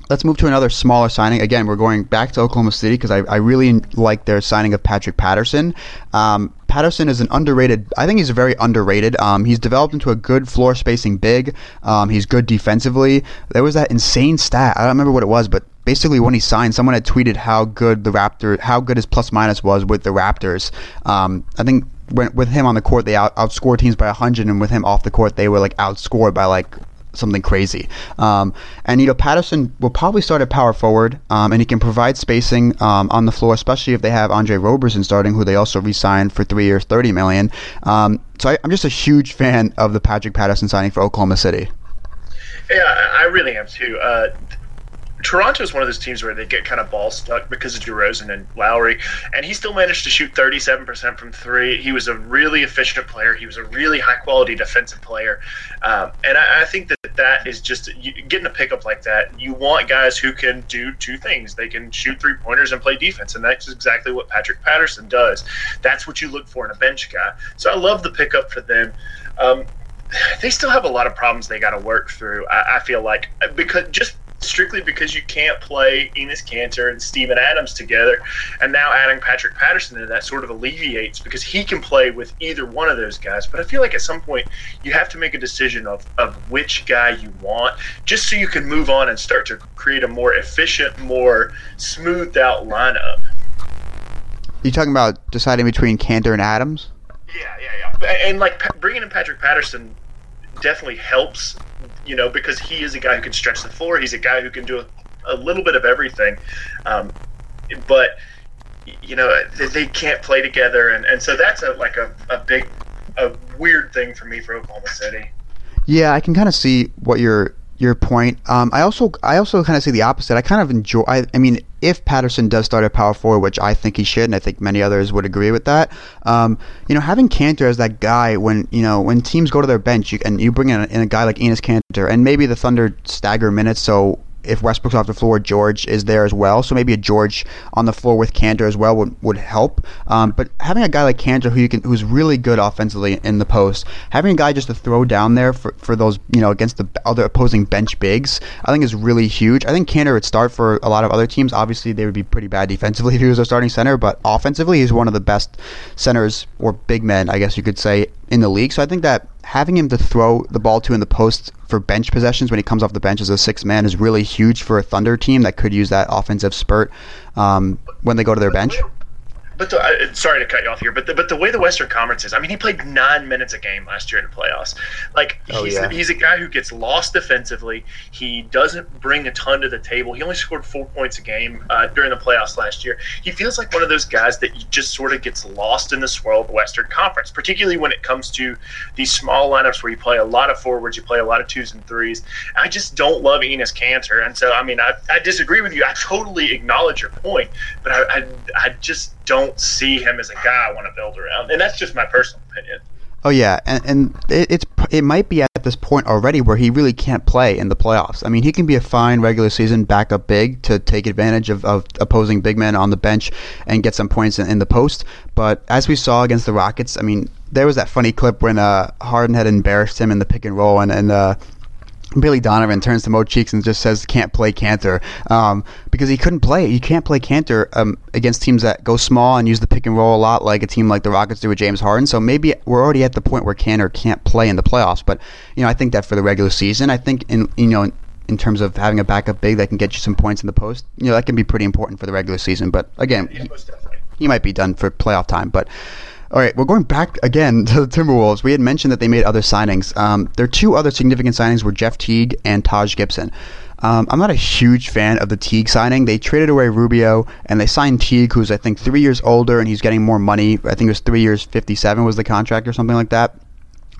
Let's move to another smaller signing. Again, we're going back to Oklahoma City because I, I, really like their signing of Patrick Patterson. Um, Patterson is an underrated. I think he's very underrated. Um, he's developed into a good floor spacing big. Um, he's good defensively. There was that insane stat. I don't remember what it was, but basically when he signed, someone had tweeted how good the Raptor, how good his plus minus was with the Raptors. Um, I think with him on the court, they out, outscored teams by 100, and with him off the court, they were like outscored by like something crazy. Um, and you know, Patterson will probably start at power forward, um, and he can provide spacing um, on the floor, especially if they have Andre Roberson starting, who they also re-signed for three years, thirty million. Um, so I, am just a huge fan of the Patrick Patterson signing for Oklahoma City.
Yeah, I really am too. Uh, Toronto is one of those teams where they get kind of ball stuck because of DeRozan and Lowry, and he still managed to shoot 37% from three. He was a really efficient player. He was a really high quality defensive player, um, and I, I, think that that is just you, getting a pickup like that. You want guys who can do two things: they can shoot three pointers and play defense, and that's exactly what Patrick Patterson does. That's what you look for in a bench guy. So I love the pickup for them. Um, they still have a lot of problems they got to work through. I, I feel like because just strictly because you can't play Enes Kanter and Steven Adams together. And now adding Patrick Patterson into that sort of alleviates because he can play with either one of those guys. But I feel like at some point you have to make a decision of, of which guy you want just so you can move on and start to create a more efficient, more smoothed out lineup.
You talking about deciding between Kanter and Adams?
Yeah, yeah, yeah. And like bringing in Patrick Patterson definitely helps you know, because he is a guy who can stretch the floor. He's a guy who can do a, a little bit of everything. Um, but you know, they, can't play together, and, and so that's a like a, a big, a weird thing for me for Oklahoma City.
Yeah, I can kind of see what your your point. Um, I also I also kind of see the opposite. I kind of enjoy. I, I mean, if Patterson does start at power forward, which I think he should, and I think many others would agree with that. Um, you know, having Kanter as that guy when you know when teams go to their bench you, and you bring in a, in a guy like Enes Kanter, and maybe the Thunder stagger minutes, so if Westbrook's off the floor, George is there as well. So maybe a George on the floor with Kanter as well would, would help. Um, but having a guy like Kanter who you can who's really good offensively in the post, having a guy just to throw down there for, for those you know against the other opposing bench bigs, I think is really huge. I think Kanter would start for a lot of other teams. Obviously, they would be pretty bad defensively if he was a starting center, but offensively, he's one of the best centers or big men, I guess you could say, in the league. So I think that having him to throw the ball to in the post for bench possessions when he comes off the bench as a six man is really huge for a Thunder team that could use that offensive spurt um, when they go to their bench
but the, uh, sorry to cut you off here, but the, but the way the Western Conference is, I mean, he played nine minutes a game last year in the playoffs. Like oh, he's yeah. he's a guy who gets lost defensively. He doesn't bring a ton to the table. He only scored four points a game uh, during the playoffs last year. He feels like one of those guys that just sort of gets lost in the swirl of the Western Conference, particularly when it comes to these small lineups where you play a lot of forwards, you play a lot of twos and threes. I just don't love Enes Kanter, and so I mean, I, I disagree with you. I totally acknowledge your point, but I, I, I just don't see him as a guy I want to build around, and that's just my personal opinion.
Oh yeah, and, and it, it's it might be at this point already where he really can't play in the playoffs. I mean, he can be a fine regular season backup big to take advantage of, of opposing big men on the bench and get some points in, in the post. But as we saw against the Rockets, I mean, there was that funny clip when uh, Harden had embarrassed him in the pick and roll, and and uh, Billy Donovan turns to Mo Cheeks and just says, "Can't play Kanter," um, because he couldn't play. You can't play Kanter um, against teams that go small and use the pick and roll a lot, like a team like the Rockets do with James Harden. So maybe we're already at the point where Kanter can't play in the playoffs. But you know, I think that for the regular season, I think in you know. In, in terms of having a backup big that can get you some points in the post, you know that can be pretty important for the regular season. But again,
yeah,
he might be done for playoff time. But all right, we're going back again to the Timberwolves. We had mentioned that they made other signings. Um, their two other significant signings were Jeff Teague and Taj Gibson. Um, I'm not a huge fan of the Teague signing. They traded away Rubio and they signed Teague, who's I think three years older and he's getting more money. I think it was three years, 57 was the contract or something like that.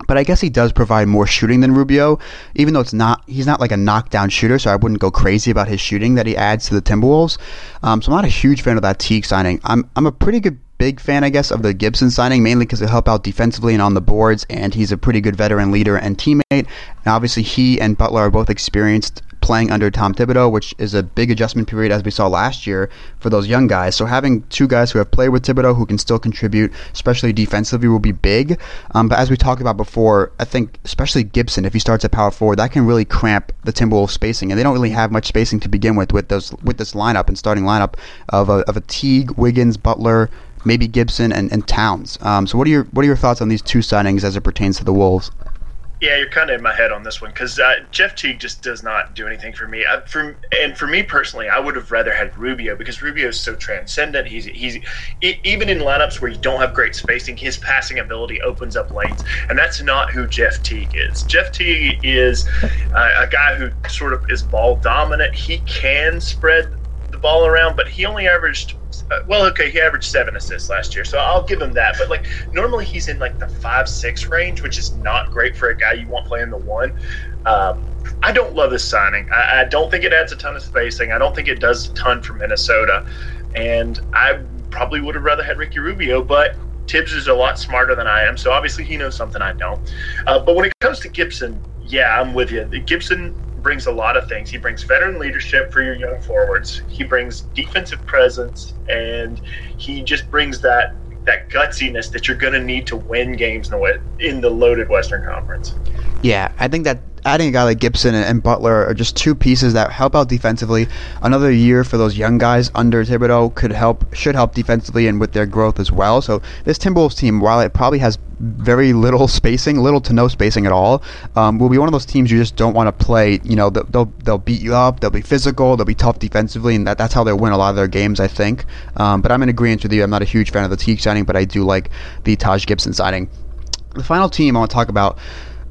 But I guess he does provide more shooting than Rubio, even though it's not he's not like a knockdown shooter, so I wouldn't go crazy about his shooting that he adds to the Timberwolves. Um, so I'm not a huge fan of that Teague signing. I'm I'm a pretty good big fan, I guess, of the Gibson signing, mainly because it help out defensively and on the boards, and he's a pretty good veteran leader and teammate. And obviously, he and Butler are both experienced playing under Tom Thibodeau, which is a big adjustment period as we saw last year for those young guys. So having two guys who have played with Thibodeau who can still contribute, especially defensively, will be big. Um, but as we talked about before, I think especially Gibson, if he starts at power forward, that can really cramp the Timberwolves spacing, and they don't really have much spacing to begin with with those with this lineup and starting lineup of a, of a Teague, Wiggins, Butler maybe Gibson and, and Towns. Um, so what are your what are your thoughts on these two signings as it pertains to the Wolves?
Yeah, you're kind of in my head on this one because uh, Jeff Teague just does not do anything for me. I, for, and for me personally, I would have rather had Rubio because Rubio is so transcendent. He's he's even in lineups where you don't have great spacing, his passing ability opens up lanes, and that's not who Jeff Teague is. Jeff Teague is uh, a guy who sort of is ball dominant. He can spread the ball around, but he only averaged uh, well, okay, he averaged seven assists last year, so I'll give him that. But like normally he's in like the five six range, which is not great for a guy you want playing the one. Um, I don't love this signing. I, I, don't think it adds a ton of spacing. I don't think it does a ton for Minnesota, and I probably would have rather had Ricky Rubio, but. Thibs is a lot smarter than I am, so obviously he knows something I don't. Uh, but when it comes to Gibson, yeah, I'm with you. Gibson brings a lot of things. He brings veteran leadership for your young forwards. He brings defensive presence, and he just brings that that gutsiness that you're going to need to win games in the, in the loaded Western Conference.
Yeah, I think that adding a guy like Gibson and, Butler are just two pieces that help out defensively. Another year for those young guys under Thibodeau could help, should help defensively and with their growth as well. So this Timberwolves team, while it probably has very little spacing, little to no spacing at all, um, will be one of those teams you just don't want to play. You know, they'll they'll beat you up, they'll be physical, they'll be tough defensively, and that, that's how they'll win a lot of their games, I think. Um, but I'm in agreement with you. I'm not a huge fan of the Teague signing, but I do like the Taj Gibson signing. The final team I want to talk about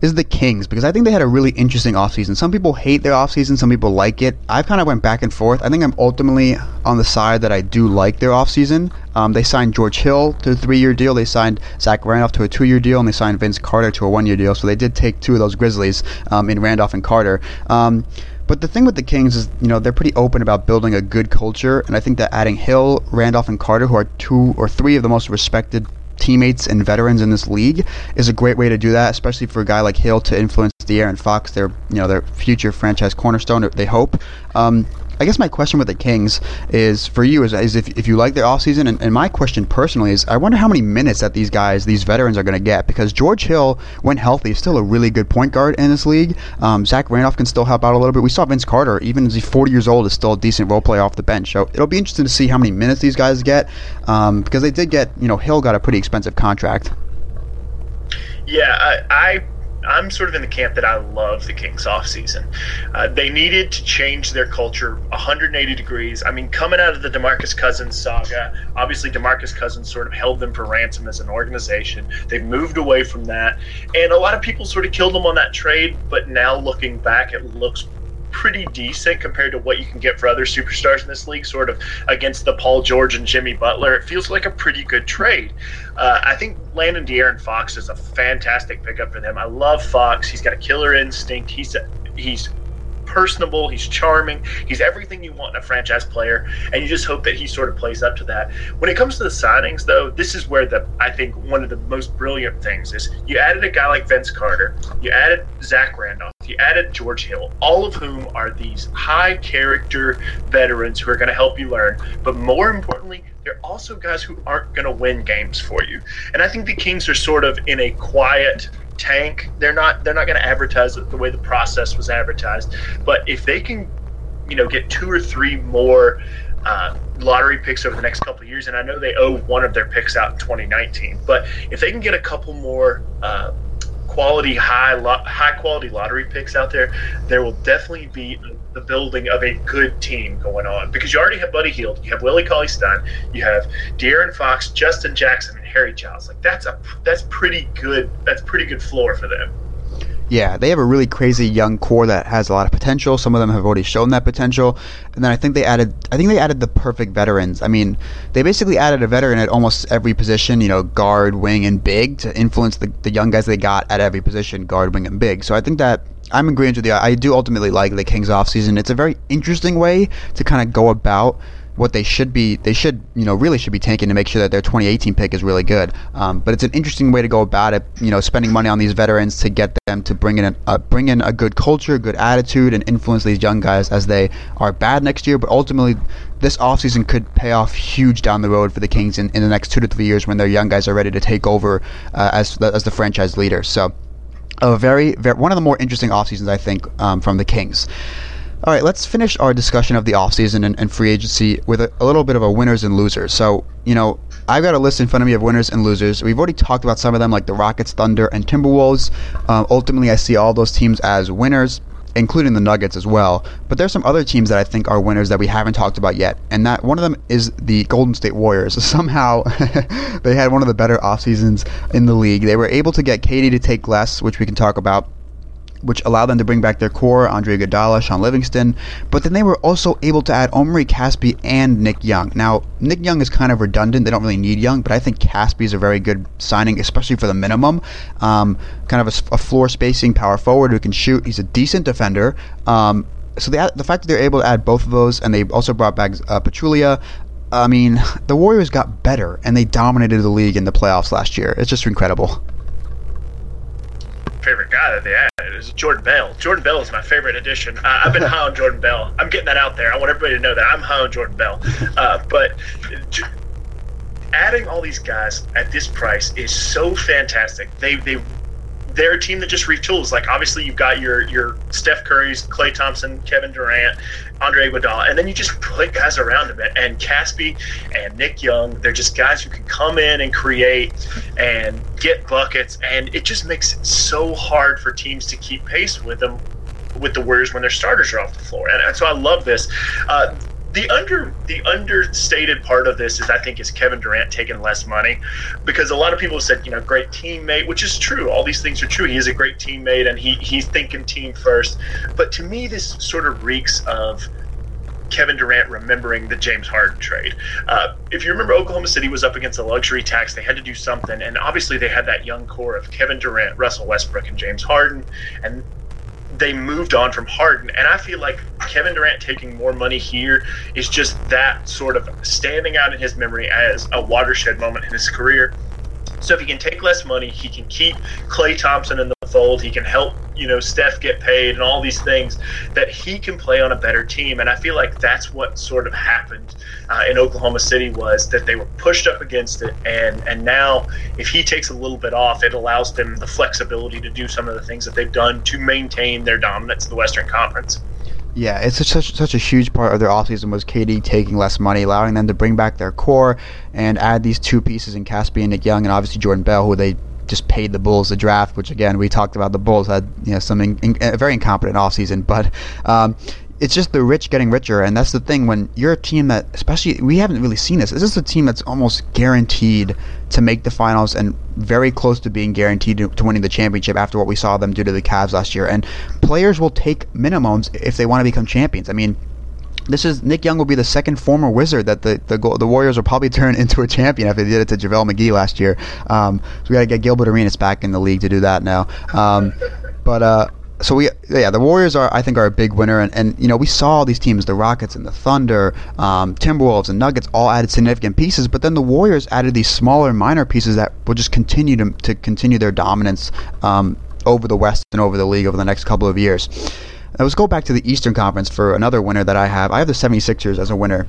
is the Kings because I think they had a really interesting offseason. Some people hate their offseason, some people like it. I kind of went back and forth. I think I'm ultimately on the side that I do like their offseason. Um, they signed George Hill to a three year deal, they signed Zach Randolph to a two year deal, and they signed Vince Carter to a one year deal. So they did take two of those Grizzlies um, in Randolph and Carter. Um, but the thing with the Kings is, you know, they're pretty open about building a good culture, and I think that adding Hill, Randolph, and Carter, who are two or three of the most respected teammates and veterans in this league, is a great way to do that, especially for a guy like Hill to influence De'Aaron Fox, their you know their future franchise cornerstone. They hope. Um, I guess my question with the Kings is for you is, is if, if you like their offseason, and, and my question personally is I wonder how many minutes that these guys, these veterans, are going to get because George Hill, when healthy, is still a really good point guard in this league. Um, Zach Randolph can still help out a little bit. We saw Vince Carter, even as he's 40 years old, is still a decent role player off the bench. So it'll be interesting to see how many minutes these guys get um, because they did get, you know, Hill got a pretty expensive contract.
Yeah, I, I I'm sort of in the camp that I love the Kings offseason. Uh, they needed to change their culture 180 degrees. I mean, coming out of the Demarcus Cousins saga, obviously Demarcus Cousins sort of held them for ransom as an organization. They've moved away from that, and a lot of people sort of killed them on that trade. But now looking back, it looks pretty decent compared to what you can get for other superstars in this league, sort of against the Paul George and Jimmy Butler. It feels like a pretty good trade. Uh, I think Landon De'Aaron Fox is a fantastic pickup for them. I love Fox. He's got a killer instinct. He's a, he's personable, he's charming, he's everything you want in a franchise player, and you just hope that he sort of plays up to that. When it comes to the signings, though, this is where the I think one of the most brilliant things is you added a guy like Vince Carter, you added Zach Randolph, you added George Hill, all of whom are these high character veterans who are going to help you learn, but more importantly, they're also guys who aren't going to win games for you. And I think the Kings are sort of in a quiet tank. They're not they're not going to advertise it the way the process was advertised. But if they can, you know, get two or three more uh, lottery picks over the next couple years, and I know they owe one of their picks out in 2019, but if they can get a couple more. Uh, quality high lo- high quality lottery picks out there there will definitely be the building of a good team going on because you already have Buddy Hield, you have Willie Cauley Stein, you have De'Aaron Fox, Justin Jackson, and Harry Giles. Like that's a that's pretty good. That's pretty good floor for them.
Yeah, they have a really crazy young core that has a lot of potential. Some of them have already shown that potential. And then I think they added I think they added the perfect veterans. I mean, they basically added a veteran at almost every position, you know, guard, wing, and big to influence the, the young guys they got at every position, guard, wing, and big. So I think that I'm agreeing with you. I do ultimately like the Kings offseason. It's a very interesting way to kind of go about what they should be they should you know really should be taking to make sure that their 2018 pick is really good. Um, but it's an interesting way to go about it you know spending money on these veterans to get them to bring in a, uh, bring in a good culture good attitude and influence these young guys as they are bad next year. But ultimately this offseason could pay off huge down the road for the Kings in, in the next two to three years when their young guys are ready to take over uh, as, the, as the franchise leader. So a very, very one of the more interesting off seasons I think um, from the Kings. All right, let's finish our discussion of the offseason and, and free agency with a, a, little bit of a winners and losers. So, you know, I've got a list in front of me of winners and losers. We've already talked about some of them, like the Rockets, Thunder, and Timberwolves. Uh, ultimately, I see all those teams as winners including the Nuggets as well. But there's some other teams that I think are winners that we haven't talked about yet, and that one of them is the Golden State Warriors. Somehow, they had one of the better off seasons in the league. They were able to get KD to take less, which we can talk about which allowed them to bring back their core, Andre Iguodala, Shaun Livingston, but then they were also able to add Omri Casspi and Nick Young. Now, Nick Young is kind of redundant. They don't really need Young, but I think Casspi is a very good signing, especially for the minimum. Um, kind of a, a, floor spacing power forward who can shoot. He's a decent defender. Um, so the, the fact that they're able to add both of those, and they also brought back uh, I mean, the Warriors got better, and they dominated the league in the playoffs last year. It's just incredible
guy that they added is Jordan Bell. Jordan Bell is my favorite addition. Uh, I've been high on Jordan Bell. I'm getting that out there. I want everybody to know that I'm high on Jordan Bell. Uh, but adding all these guys at this price is so fantastic. They they they're a team that just retools. Like obviously you've got your your Steph Curry's, Klay Thompson, Kevin Durant, Andre Iguodala, and then you just put guys around him. And Casspi and Nick Young, they're just guys who can come in and create and get buckets, and it just makes it so hard for teams to keep pace with them with the Warriors when their starters are off the floor. And, so I love this. Uh, the under the understated part of this is I think is Kevin Durant taking less money. Because a lot of people said you know great teammate which is true. All these things are true. He is a great teammate and he he's thinking team first. But to me this sort of reeks of Kevin Durant remembering the James Harden trade. Uh, if you remember, Oklahoma City was up against a luxury tax. They had to do something, and obviously they had that young core of Kevin Durant, Russell Westbrook, and James Harden, and they moved on from Harden. And I feel like Kevin Durant taking more money here is just that sort of standing out in his memory as a watershed moment in his career. So if he can take less money, he can keep Klay Thompson in fold. He can help, you know, Steph get paid and all these things that he can play on a better team. And I feel like that's what sort of happened uh, in Oklahoma City was that they were pushed up against it. And, and now if he takes a little bit off, it allows them the flexibility to do some of the things that they've done to maintain their dominance in the Western Conference.
Yeah, it's such such a huge part of their offseason was KD taking less money, allowing them to bring back their core and add these two pieces in Casspi and Nick Young, and obviously Jordan Bell, who they just paid the Bulls the draft. Which again, we talked about the Bulls had you know some in, in, a very incompetent offseason, but um, it's just the rich getting richer, and that's the thing. When you're a team that, especially, we haven't really seen this. This is a team that's almost guaranteed to make the finals and very close to being guaranteed to, to, winning the championship after what we saw them do to the Cavs last year. And players will take minimums if they want to become champions. I mean, this is Nick Young will be the second former Wizard that the the, the Warriors will probably turn into a champion after they did it to JaVale McGee last year. Um, so we got to get Gilbert Arenas back in the league to do that now. Um, but uh, so we yeah the Warriors are I think are a big winner and, and you know we saw these teams the Rockets and the Thunder um, Timberwolves and Nuggets all added significant pieces but then the Warriors added these smaller minor pieces that will just continue to, to continue their dominance um, over the West and over the league over the next couple of years. Let's go back to the Eastern Conference for another winner that I have. I have the 76ers as a winner.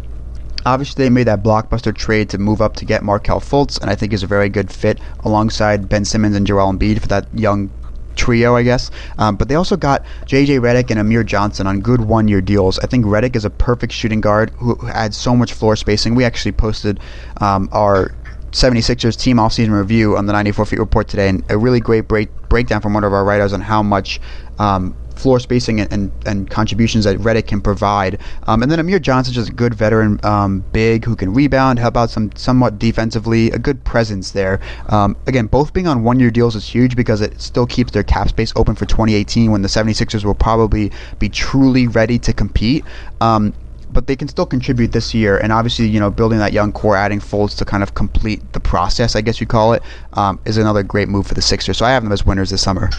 Obviously, they made that blockbuster trade to move up to get Markelle Fultz, and I think is a very good fit alongside Ben Simmons and Joel Embiid for that young trio, I guess. Um, but they also got J.J. Redick and Amir Johnson on good one-year deals. I think Redick is a perfect shooting guard who adds so much floor spacing. We actually posted um, our 76ers team offseason review on the 94 Feet Report today, and a really great break, breakdown from one of our writers on how much um, floor spacing and, and, and, contributions that Redick can provide. Um, and then Amir Johnson is just a good veteran um, big who can rebound, help out some somewhat defensively, a good presence there. Um, again, both being on one year deals is huge because it still keeps their cap space open for 2018 when the 76ers will probably be truly ready to compete um, but they can still contribute this year. And obviously, you know, building that young core, adding Fultz to kind of complete the process, I guess you call it, um, is another great move for the Sixers. So I have them as winners this summer.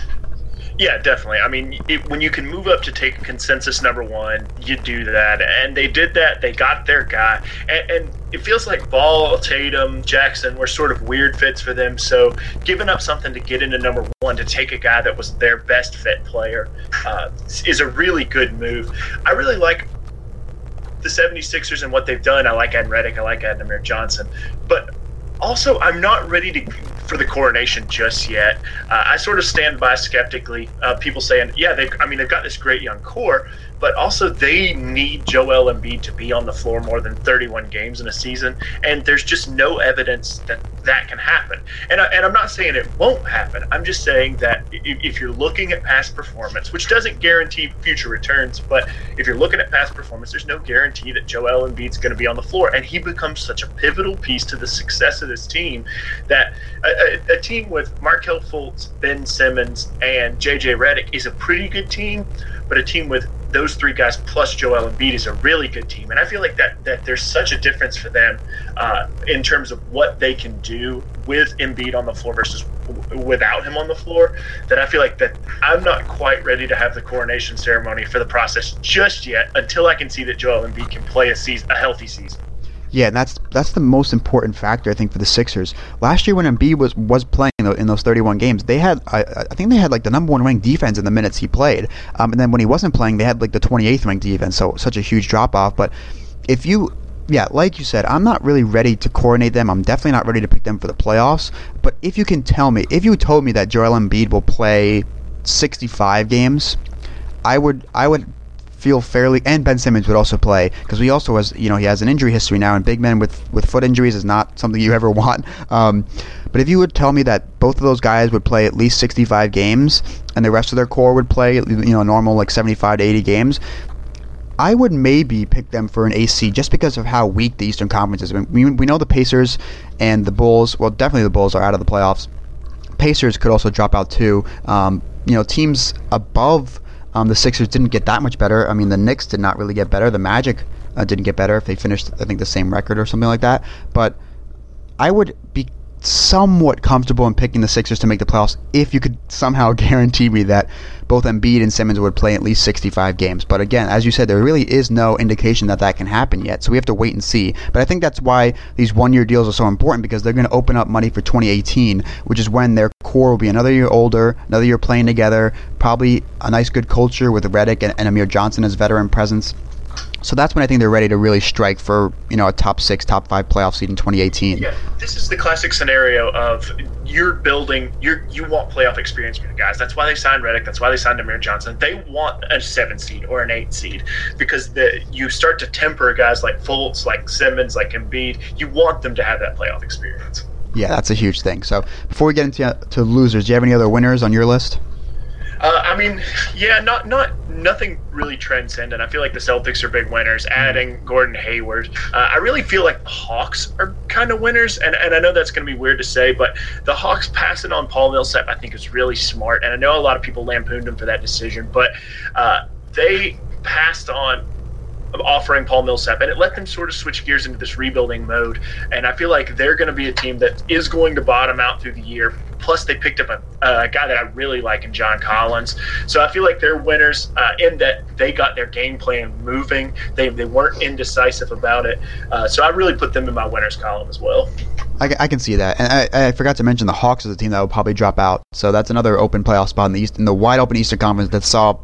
Yeah, definitely. I mean, it, when you can move up to take consensus number one, you do that, and they did that. They got their guy, and, and, it feels like Ball, Tatum, Jackson were sort of weird fits for them. So giving up something to get into number one to take a guy that was their best fit player uh, is a really good move. I really like the 76ers and what they've done. I like Ed Redick. I like Ed Amir Johnson, but also I'm not ready to for the coronation just yet. Uh, I sort of stand by skeptically. Uh, people saying, yeah, they I mean, they've got this great young core, but also they need Joel Embiid to be on the floor more than 31 games in a season, and there's just no evidence that that can happen. And, I, and I'm not saying it won't happen. I'm just saying that if, if you're looking at past performance, which doesn't guarantee future returns, but if you're looking at past performance, there's no guarantee that Joel Embiid's going to be on the floor, and he becomes such a pivotal piece to the success of this team that a, team with Markelle Fultz, Ben Simmons, and JJ Redick is a pretty good team, but a team with those three guys plus Joel Embiid is a really good team, and I feel like that that there's such a difference for them uh, in terms of what they can do with Embiid on the floor versus without him on the floor. That I feel like that I'm not quite ready to have the coronation ceremony for the process just yet until I can see that Joel Embiid can play a season, a healthy season.
Yeah, that's that's the most important factor I think for the Sixers. Last year when Embiid was was playing in those 31 games, they had I, I think they had like the number one ranked defense in the minutes he played, um, and then when he wasn't playing, they had like the 28th ranked defense. So such a huge drop off. But if you yeah, like you said, I'm not really ready to coordinate them. I'm definitely not ready to pick them for the playoffs. But if you can tell me, if you told me that Joel Embiid will play 65 games, I would I would feel fairly, and Ben Simmons would also play because he also has, you know, he has an injury history now, and big men with with foot injuries is not something you ever want. Um, but if you would tell me that both of those guys would play at least 65 games, and the rest of their core would play, you know, normal like 75 to 80 games, I would maybe pick them for an AC just because of how weak the Eastern Conference is. I mean, we, we know the Pacers and the Bulls, well, definitely the Bulls are out of the playoffs. Pacers could also drop out too. Um, you know, teams above um, the Sixers didn't get that much better. I mean, the Knicks did not really get better. The Magic uh, didn't get better if they finished, I think, the same record or something like that. But I would be somewhat comfortable in picking the Sixers to make the playoffs if you could somehow guarantee me that both Embiid and Simmons would play at least 65 games. But again, as you said, there really is no indication that that can happen yet. So we have to wait and see. But I think that's why these one-year deals are so important because they're going to open up money for 2018, which is when their core will be another year older, another year playing together, probably a nice good culture with Redick and, and Amir Johnson as veteran presence. So that's when I think they're ready to really strike for you know a top six, top five playoff seed in 2018.
Yeah, this is the classic scenario of you're building, you you want playoff experience for the guys. That's why they signed Redick. That's why they signed Amir Johnson. They want a seven seed or an eight seed because the you start to temper guys like Fultz, like Simmons, like Embiid. You want them to have that playoff experience.
Yeah, that's a huge thing. So before we get into uh, to losers, do you have any other winners on your list?
Uh, I mean, yeah, not not nothing really transcendent. I feel like the Celtics are big winners.
Mm-hmm.
Adding Gordon Hayward, uh, I really feel like the Hawks are kind of winners. And, and I know that's going to be weird to say, but the Hawks passing on Paul Millsap, I think, is really smart. And I know a lot of people lampooned him for that decision, but uh, they passed on offering Paul Millsap, and it let them sort of switch gears into this rebuilding mode. And I feel like they're going to be a team that is going to bottom out through the year. Plus, they picked up a, a guy that I really like in John Collins. So I feel like they're winners uh, in that they got their game plan moving. They, they weren't indecisive about it. Uh, so I really put them in my winners column as well.
I, I, can see that, and I, I, forgot to mention the Hawks as a team that will probably drop out. So that's another open playoff spot in the East, in the wide open Eastern Conference that saw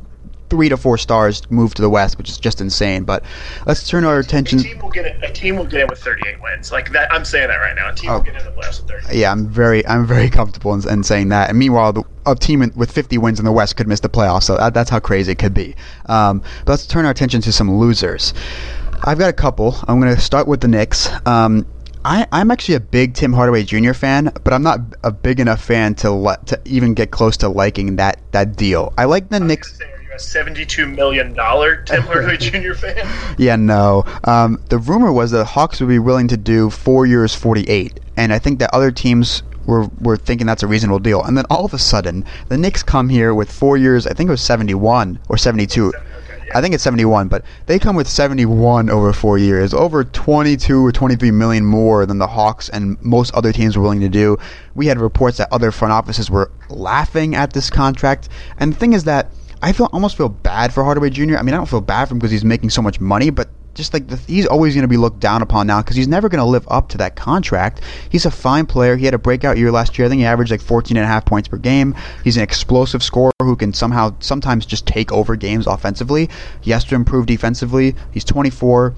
three to four stars move to the West, which is just insane. But let's turn our attention.
A team will get a team will get in with 38 wins. Like that, I'm saying that right now. A team oh, will get in the playoffs with 38.
Yeah, I'm very, I'm very comfortable in, in saying that. And meanwhile, the, a team with 50 wins in the West could miss the playoffs. So that, that's how crazy it could be. Um, but let's turn our attention to some losers. I've got a couple. I'm going to start with the Knicks. Um, I, am actually a big Tim Hardaway Jr. fan, but I'm not a big enough fan to let to even get close to liking that that deal. I like the Knicks
a seventy-two million dollar Tim Hardaway Jr. fan.
Yeah, no. Um, the rumor was that the Hawks would be willing to do four years, forty-eight, and I think that other teams were were thinking that's a reasonable deal. And then all of a sudden, the Knicks come here with four years. I think it was seventy-one or seventy-two. I think it's 71, but they come with 71 over four years, over 22 or 23 million more than the Hawks and most other teams were willing to do. We had reports that other front offices were laughing at this contract, and the thing is that I feel almost feel bad for Hardaway Jr. I mean, I don't feel bad for him because he's making so much money, but just like the, he's always going to be looked down upon now because he's never going to live up to that contract. He's a fine player. He had a breakout year last year. I think he averaged like 14 and a half points per game. He's an explosive scorer who can somehow sometimes just take over games offensively. He has to improve defensively. He's 24.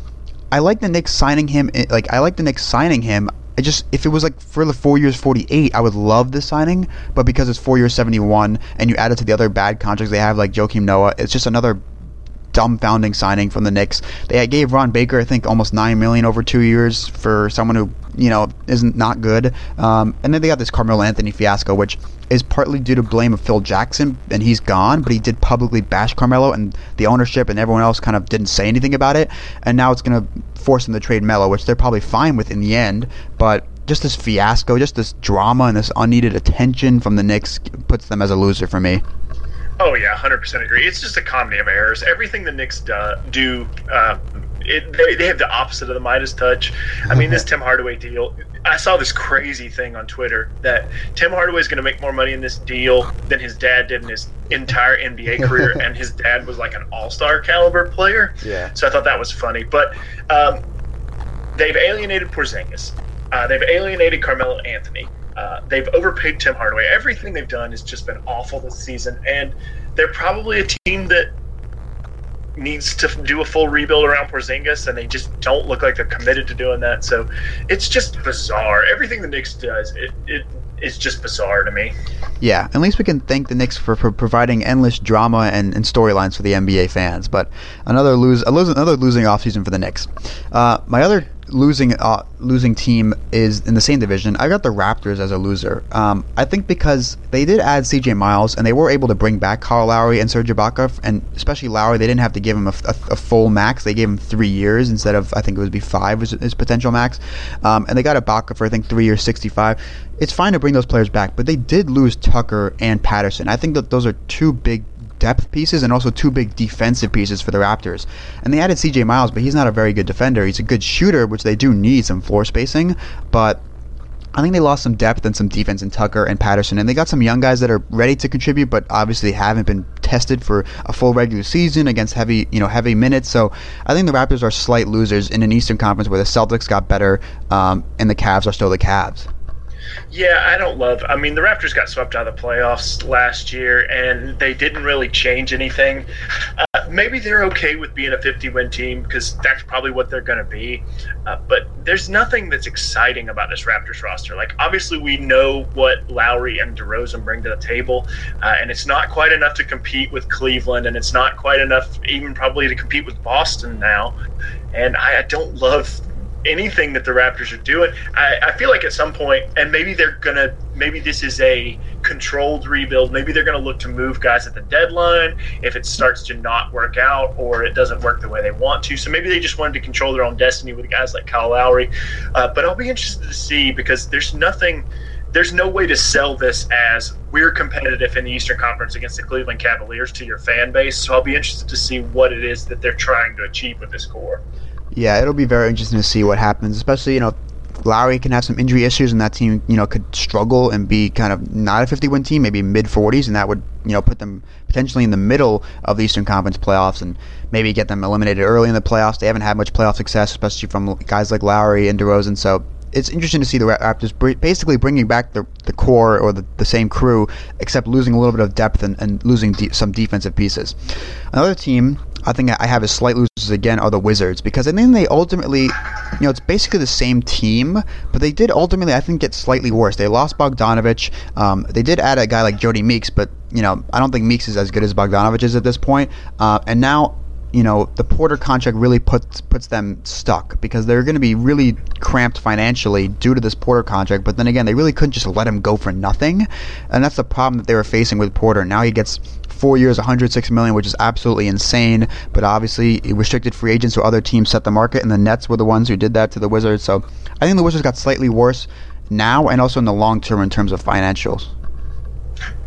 I like the Knicks signing him. Eh, like I like the Knicks signing him. I just if it was like for the four years forty eight, I would love this signing. But because it's four years seventy one, and you add it to the other bad contracts they have, like Joakim Noah, it's just another dumbfounding signing from the Knicks. They gave Ron Baker, I think, almost nine million over two years for someone who you know isn't not good. Um, and then they got this Carmelo Anthony fiasco, which is partly due to blame of Phil Jackson, and he's gone. But he did publicly bash Carmelo, and the ownership and everyone else kind of didn't say anything about it. And now it's going to force them to trade Melo, which they're probably fine with in the end. But just this fiasco, just this drama and this unneeded attention from the Knicks puts them as a loser for me.
Oh yeah, hundred percent agree. It's just a comedy of errors. Everything the Knicks do, do uh, it, they, they have the opposite of the Midas touch. I mean, this Tim Hardaway deal. I saw this crazy thing on Twitter that Tim Hardaway is going to make more money in this deal than his dad did in his entire NBA career, and his dad was like an All Star caliber player.
Yeah.
So I thought that was funny, but um, they've alienated Porzingis. Uh, they've alienated Carmelo Anthony. Uh, they've overpaid Tim Hardaway. Everything they've done has just been awful this season, and they're probably a team that needs to do a full rebuild around Porzingis, and they just don't look like they're committed to doing that. So it's just bizarre. Everything the Knicks does, it, it it's just bizarre to me.
Yeah, at least we can thank the Knicks for, for providing endless drama and, and storylines for the NBA fans. But another lose, another losing offseason for the Knicks. Uh, my other losing uh, losing team is in the same division. I got the Raptors as a loser. Um, I think because they did add C.J. Miles and they were able to bring back Kyle Lowry and Serge Ibaka, and especially Lowry, they didn't have to give him a, a, a, full max. They gave him three years instead of I think it would be five was his potential max, um, and they got Ibaka for I think three years, sixty five. It's fine to bring those players back, but they did lose Tucker and Patterson. I think that those are two big depth pieces and also two big defensive pieces for the Raptors. And they added CJ Miles, but he's not a very good defender. He's a good shooter, which they do need some floor spacing, but I think they lost some depth and some defense in Tucker and Patterson, and they got some young guys that are ready to contribute, but obviously haven't been tested for a full regular season against heavy, you know, heavy minutes. So I think the Raptors are slight losers in an Eastern Conference where the Celtics got better, um, and the Cavs are still the Cavs.
Yeah, I don't love. I mean, the Raptors got swept out of the playoffs last year, and they didn't really change anything. Uh, maybe they're okay with being a 50-win team because that's probably what they're going to be. Uh, but there's nothing that's exciting about this Raptors roster. Like, obviously, we know what Lowry and DeRozan bring to the table, uh, and it's not quite enough to compete with Cleveland, and it's not quite enough even probably to compete with Boston now. And I, I don't love anything that the Raptors are doing. I, I feel like at some point, and maybe they're gonna, maybe this is a controlled rebuild. Maybe they're gonna look to move guys at the deadline if it starts to not work out or it doesn't work the way they want to. So maybe they just wanted to control their own destiny with guys like Kyle Lowry. Uh, but I'll be interested to see because there's nothing there's no way to sell this as we're competitive in the Eastern Conference against the Cleveland Cavaliers to your fan base. So I'll be interested to see what it is that they're trying to achieve with this core.
Yeah, it'll be very interesting to see what happens, especially, you know, Lowry can have some injury issues, and that team, you know, could struggle and be kind of not a 50-win team, maybe mid 40s, and that would, you know, put them potentially in the middle of the Eastern Conference playoffs, and maybe get them eliminated early in the playoffs. They haven't had much playoff success, especially from guys like Lowry and DeRozan. So it's interesting to see the Raptors basically bringing back the, the core or the, the same crew, except losing a little bit of depth and, and losing de- some defensive pieces. Another team I think I have as slight losers again are the Wizards because I think they ultimately, you know, it's basically the same team, but they did ultimately I think get slightly worse. They lost Bogdanovich. Um, they did add a guy like Jody Meeks, but you know I don't think Meeks is as good as Bogdanovich is at this point. Uh, and now you know the Porter contract really puts puts them stuck because they're going to be really cramped financially due to this Porter contract. But then again, they really couldn't just let him go for nothing, and that's the problem that they were facing with Porter. Now he gets four years, 106 million, which is absolutely insane. But obviously, restricted free agents so other teams set the market, and the Nets were the ones who did that to the Wizards. So I think the Wizards got slightly worse now, and also in the long term in terms of financials.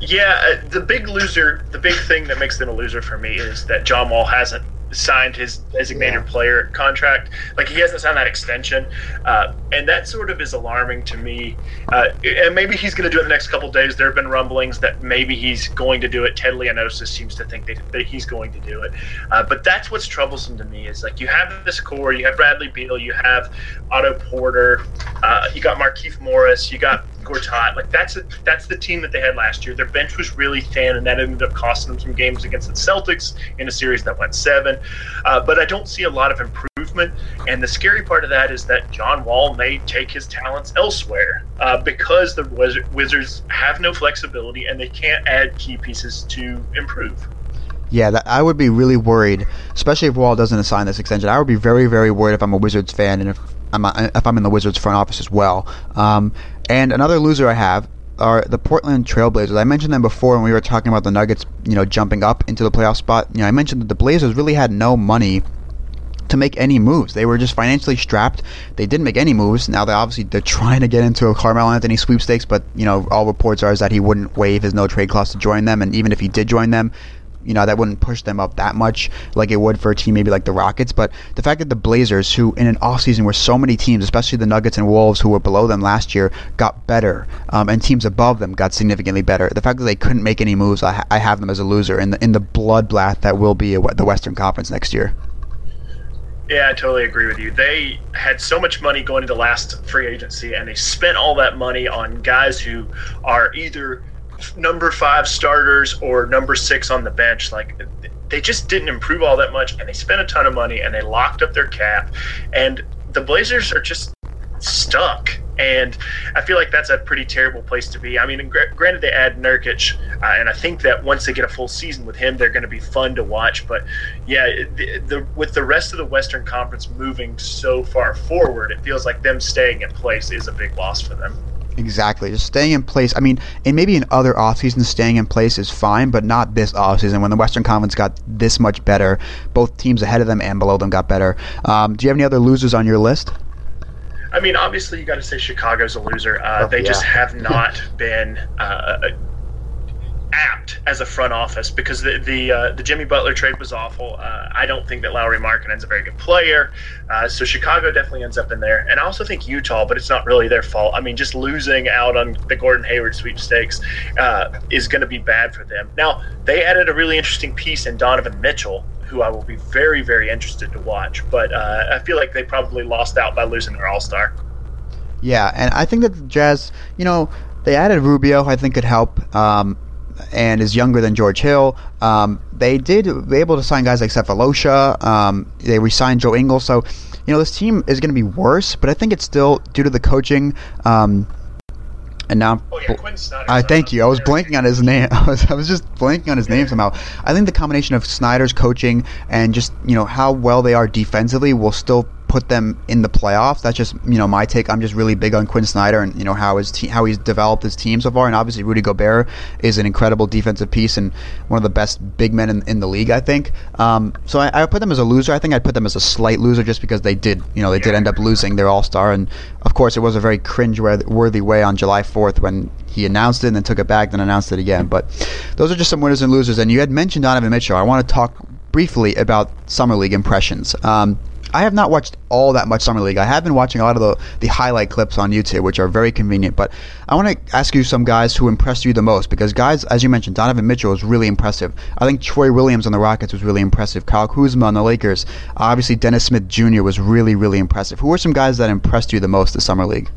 Yeah, uh, the big loser, the big thing that makes them a loser for me is that John Wall hasn't signed his designated yeah. player contract. Like he hasn't signed that extension, uh, and that sort of is alarming to me. Uh, and maybe he's going to do it the next couple days. There have been rumblings that maybe he's going to do it. Ted Leonsis seems to think that, that he's going to do it. Uh, but that's what's troublesome to me is like you have this core, you have Bradley Beal, you have Otto Porter, uh, you got Markieff Morris, you got Gortat. Like that's a, that's the team that they had last year. Their bench was really thin, and that ended up costing them some games against the Celtics in a series that went seven. Uh, but I don't see a lot of improvement. And the scary part of that is that John Wall may take his talents elsewhere uh, because the Wizards have no flexibility and they can't add key pieces to improve.
Yeah, that, I would be really worried, especially if Wall doesn't assign this extension. I would be very, very worried if I'm a Wizards fan and if I'm if I'm in the Wizards front office as well. Um, and another loser I have are the Portland Trailblazers. I mentioned them before when we were talking about the Nuggets, you know, jumping up into the playoff spot. You know, I mentioned that the Blazers really had no money to make any moves. They were just financially strapped. They didn't make any moves. Now they obviously they're trying to get into a Carmelo Anthony sweepstakes, but you know all reports are is that he wouldn't waive his no trade clause to join them, and even if he did join them, you know, that wouldn't push them up that much like it would for a team maybe like the Rockets. But the fact that the Blazers, who in an offseason where so many teams, especially the Nuggets and Wolves, who were below them last year, got better, um, and teams above them got significantly better. The fact that they couldn't make any moves, I, ha- I have them as a loser in the in the bloodbath that will be the Western Conference next year.
Yeah, I totally agree with you. They had so much money going into last free agency, and they spent all that money on guys who are either number five starters or number six on the bench. Like they just didn't improve all that much, and they spent a ton of money and they locked up their cap. And the Blazers are just stuck. And I feel like that's a pretty terrible place to be. I mean, gr- granted, they add Nurkic, uh, and I think that once they get a full season with him, they're going to be fun to watch. But yeah, the, the, with the rest of the Western Conference moving so far forward, it feels like them staying in place is a big loss for them.
Exactly. Just staying in place. I mean, and maybe in other off seasons, staying in place is fine, but not this off season when the Western Conference got this much better. Both teams ahead of them and below them got better. Um, do you have any other losers on your list?
I mean, obviously, you got to say Chicago's a loser. Uh, oh, they yeah. just have not been uh, apt as a front office because the the, uh, the Jimmy Butler trade was awful. Uh, I don't think that Lauri Markkanen's a very good player, uh, so Chicago definitely ends up in there. And I also think Utah, but it's not really their fault. I mean, just losing out on the Gordon Hayward sweepstakes uh, is going to be bad for them. Now they added a really interesting piece in Donovan Mitchell. Who I will be very, very interested to watch, but uh, I feel like they probably lost out by losing their All Star.
Yeah, and I think that the Jazz, you know, they added Rubio. I think could help. Um, and is younger than George Hill. Um, they did be able to sign guys like Sefolosha. Um, they re-signed Joe Ingles. So, you know, this team is going to be worse, but I think it's still due to the coaching. Um, and now,
oh, yeah,
I thank you. I was blanking on his name. I was, I was just blanking on his name somehow. I think the combination of Snyder's coaching and just you know how well they are defensively will still put them in the playoffs. That's just you know my take. I'm just really big on Quin Snyder and you know how his te- how he's developed his team so far. And obviously Rudy Gobert is an incredible defensive piece and one of the best big men in, in the league. I think. Um, so I, I put them as a loser. I think I'd put them as a slight loser just because they did you know they did end up losing their All Star and of course it was a very cringe worthy way on July 4th when he announced it and then took it back then announced it again. But those are just some winners and losers. And you had mentioned Donovan Mitchell. I want to talk briefly about summer league impressions. Um, I have not watched all that much summer league. I have been watching a lot of the, the highlight clips on YouTube, which are very convenient. But I want to ask you some guys who impressed you the most because guys, as you mentioned, Donovan Mitchell was really impressive. I think Troy Williams on the Rockets was really impressive. Kyle Kuzma on the Lakers. Obviously, Dennis Smith Jr. was really really impressive. Who were some guys that impressed you the most this summer league?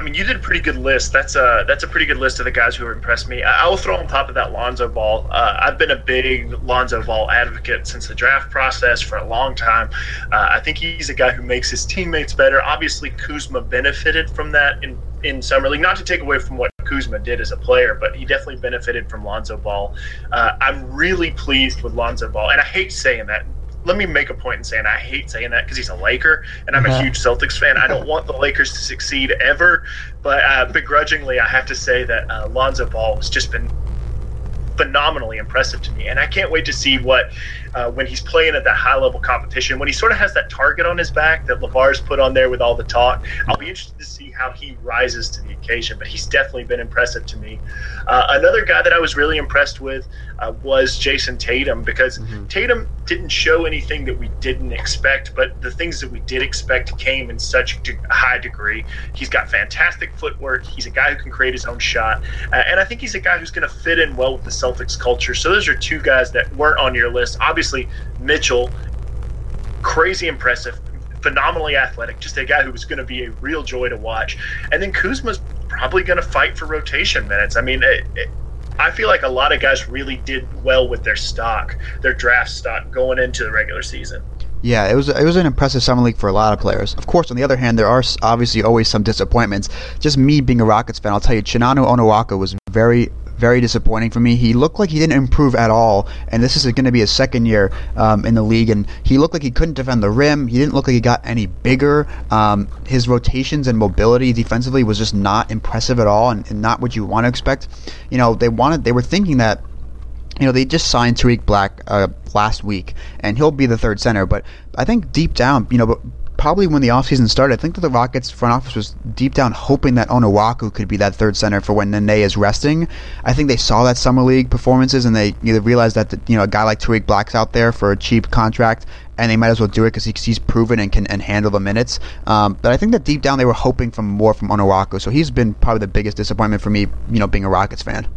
I mean, you did a pretty good list. That's a that's a pretty good list of the guys who have impressed me. I, I will throw on top of that Lonzo Ball. Uh, I've been a big Lonzo Ball advocate since the draft process for a long time. Uh, I think he's a guy who makes his teammates better. Obviously, Kuzma benefited from that in in summer league. Not to take away from what Kuzma did as a player, but he definitely benefited from Lonzo Ball. Uh, I'm really pleased with Lonzo Ball, and I hate saying that let me make a point in saying I hate saying that because he's a Laker and I'm uh-huh. a huge Celtics fan. I don't want the Lakers to succeed ever, but uh, begrudgingly, I have to say that uh, Lonzo Ball has just been phenomenally impressive to me, and I can't wait to see what uh, when he's playing at that high level competition, when he sort of has that target on his back that LaVar's put on there with all the talk. I'll be interested to see how he rises to the occasion, but he's definitely been impressive to me. Uh, another guy that I was really impressed with uh, was Jayson Tatum because mm-hmm. Tatum didn't show anything that we didn't expect, but the things that we did expect came in such a high degree. He's got fantastic footwork. He's a guy who can create his own shot, uh, and I think he's a guy who's going to fit in well with the Celtics culture. So those are two guys that weren't on your list. Obviously, obviously Mitchell, crazy impressive, phenomenally athletic, just a guy who was going to be a real joy to watch. And then Kuzma's probably going to fight for rotation minutes. I mean, it, it, I feel like a lot of guys really did well with their stock, their draft stock going into the regular season.
Yeah, it was it was an impressive summer league for a lot of players. Of course, on the other hand, there are obviously always some disappointments. Just me being a Rockets fan, I'll tell you, Chinanu Onuaku was very very disappointing for me. He looked like he didn't improve at all, and this is going to be his second year um, in the league, and he looked like he couldn't defend the rim. He didn't look like he got any bigger. Um, his rotations and mobility defensively was just not impressive at all, and, and not what you want to expect. You know, they wanted, they were thinking that you know, they just signed Tarik Black uh, last week, and he'll be the third center. But I think deep down, you know, probably when the offseason started, I think that the Rockets front office was deep down hoping that Onuaku could be that third center for when Nene is resting. I think they saw that summer league performances and they either realized that you know a guy like Tarik Black's out there for a cheap contract and they might as well do it because he, he's proven and can and handle the minutes. Um, but I think that deep down they were hoping for more from Onuaku, so he's been probably the biggest disappointment for me, you know, being a Rockets fan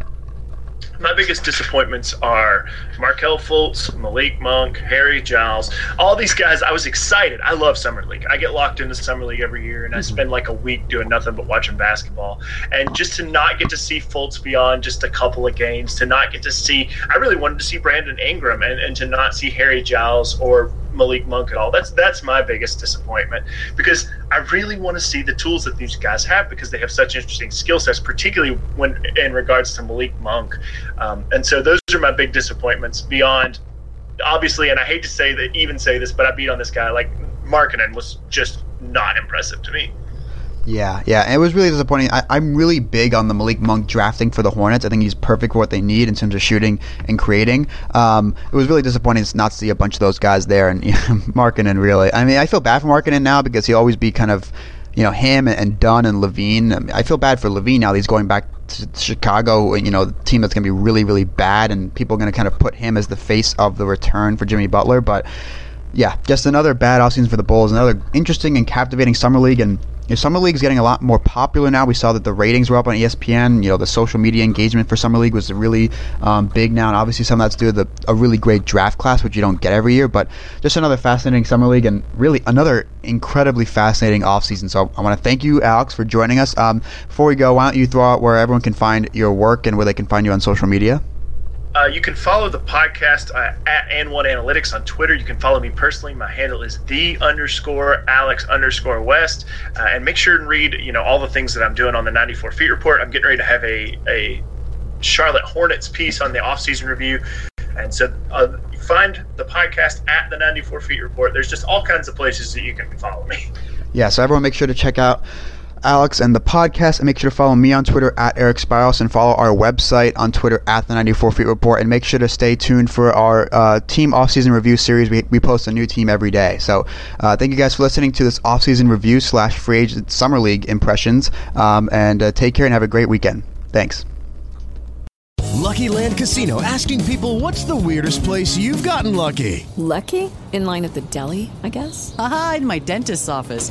my biggest disappointments are Markelle Fultz, Malik Monk, Harry Giles, all these guys. I was excited. I love Summer League. I get locked into Summer League every year, and. I mhm. spend like a week doing nothing but watching basketball. And just to not get to see Fultz beyond just a couple of games, to not get to see, I really wanted to see Brandon Ingram, and, and to not see Harry Giles or Malik Monk at all. That's that's my biggest disappointment because I really want to see the tools that these guys have because they have such interesting skill sets, particularly when in regards to Malik Monk. Um, and so those are my big disappointments beyond obviously, and I hate to say that, even say this, but I beat on this guy. Like Markkanen was just not impressive to me.
Yeah, yeah, it was really disappointing. I, am really big on the Malik Monk drafting for the Hornets. I think he's perfect for what they need in terms of shooting and creating. Um, it was really disappointing to not see a bunch of those guys there. And you know, Markkanen, really, I mean, I feel bad for Markkanen now because he'll always be kind of, you know, him and Dunn and LaVine. I, mean, I feel bad for LaVine now. He's going back to Chicago, you know, the team that's going to be really, really bad, and people are going to kind of put him as the face of the return for Jimmy Butler. But yeah, just another bad offseason for the Bulls. Another interesting and captivating summer league and Summer League is getting a lot more popular now. We saw that the ratings were up on ESPN. You know, the social media engagement for Summer League was really um, big now, and obviously some of that's due to the, a really great draft class, which you don't get every year. But just another fascinating Summer League, and really another incredibly fascinating offseason. So I want to thank you, Alex, for joining us. Um, before we go, why don't you throw out where everyone can find your work and where they can find you on social media?
Uh, you can follow the podcast uh, at and1 analytics on twitter. You can follow me personally. My handle is the underscore alex underscore west. Uh, and make sure and read you know all the things that i'm doing on the 94 feet report. I'm getting ready to have a, a charlotte hornets piece on the offseason review. And so uh, find the podcast at the 94 feet report. There's just all kinds of places that you can follow me.
Yeah so everyone make sure to check out Alex and the podcast. And make sure to follow me on Twitter at Eric Spiros and follow our website on Twitter at the 94 Feet Report. And make sure to stay tuned for our uh, team offseason review series. We, we post a new team every day. So uh, thank you guys for listening to this offseason review slash free agent summer league impressions. Um, and uh, take care and have a great weekend. Thanks.
Lucky Land Casino asking people what's the weirdest place you've gotten lucky?
Lucky? In line at the deli, I guess?
Aha, in my dentist's office.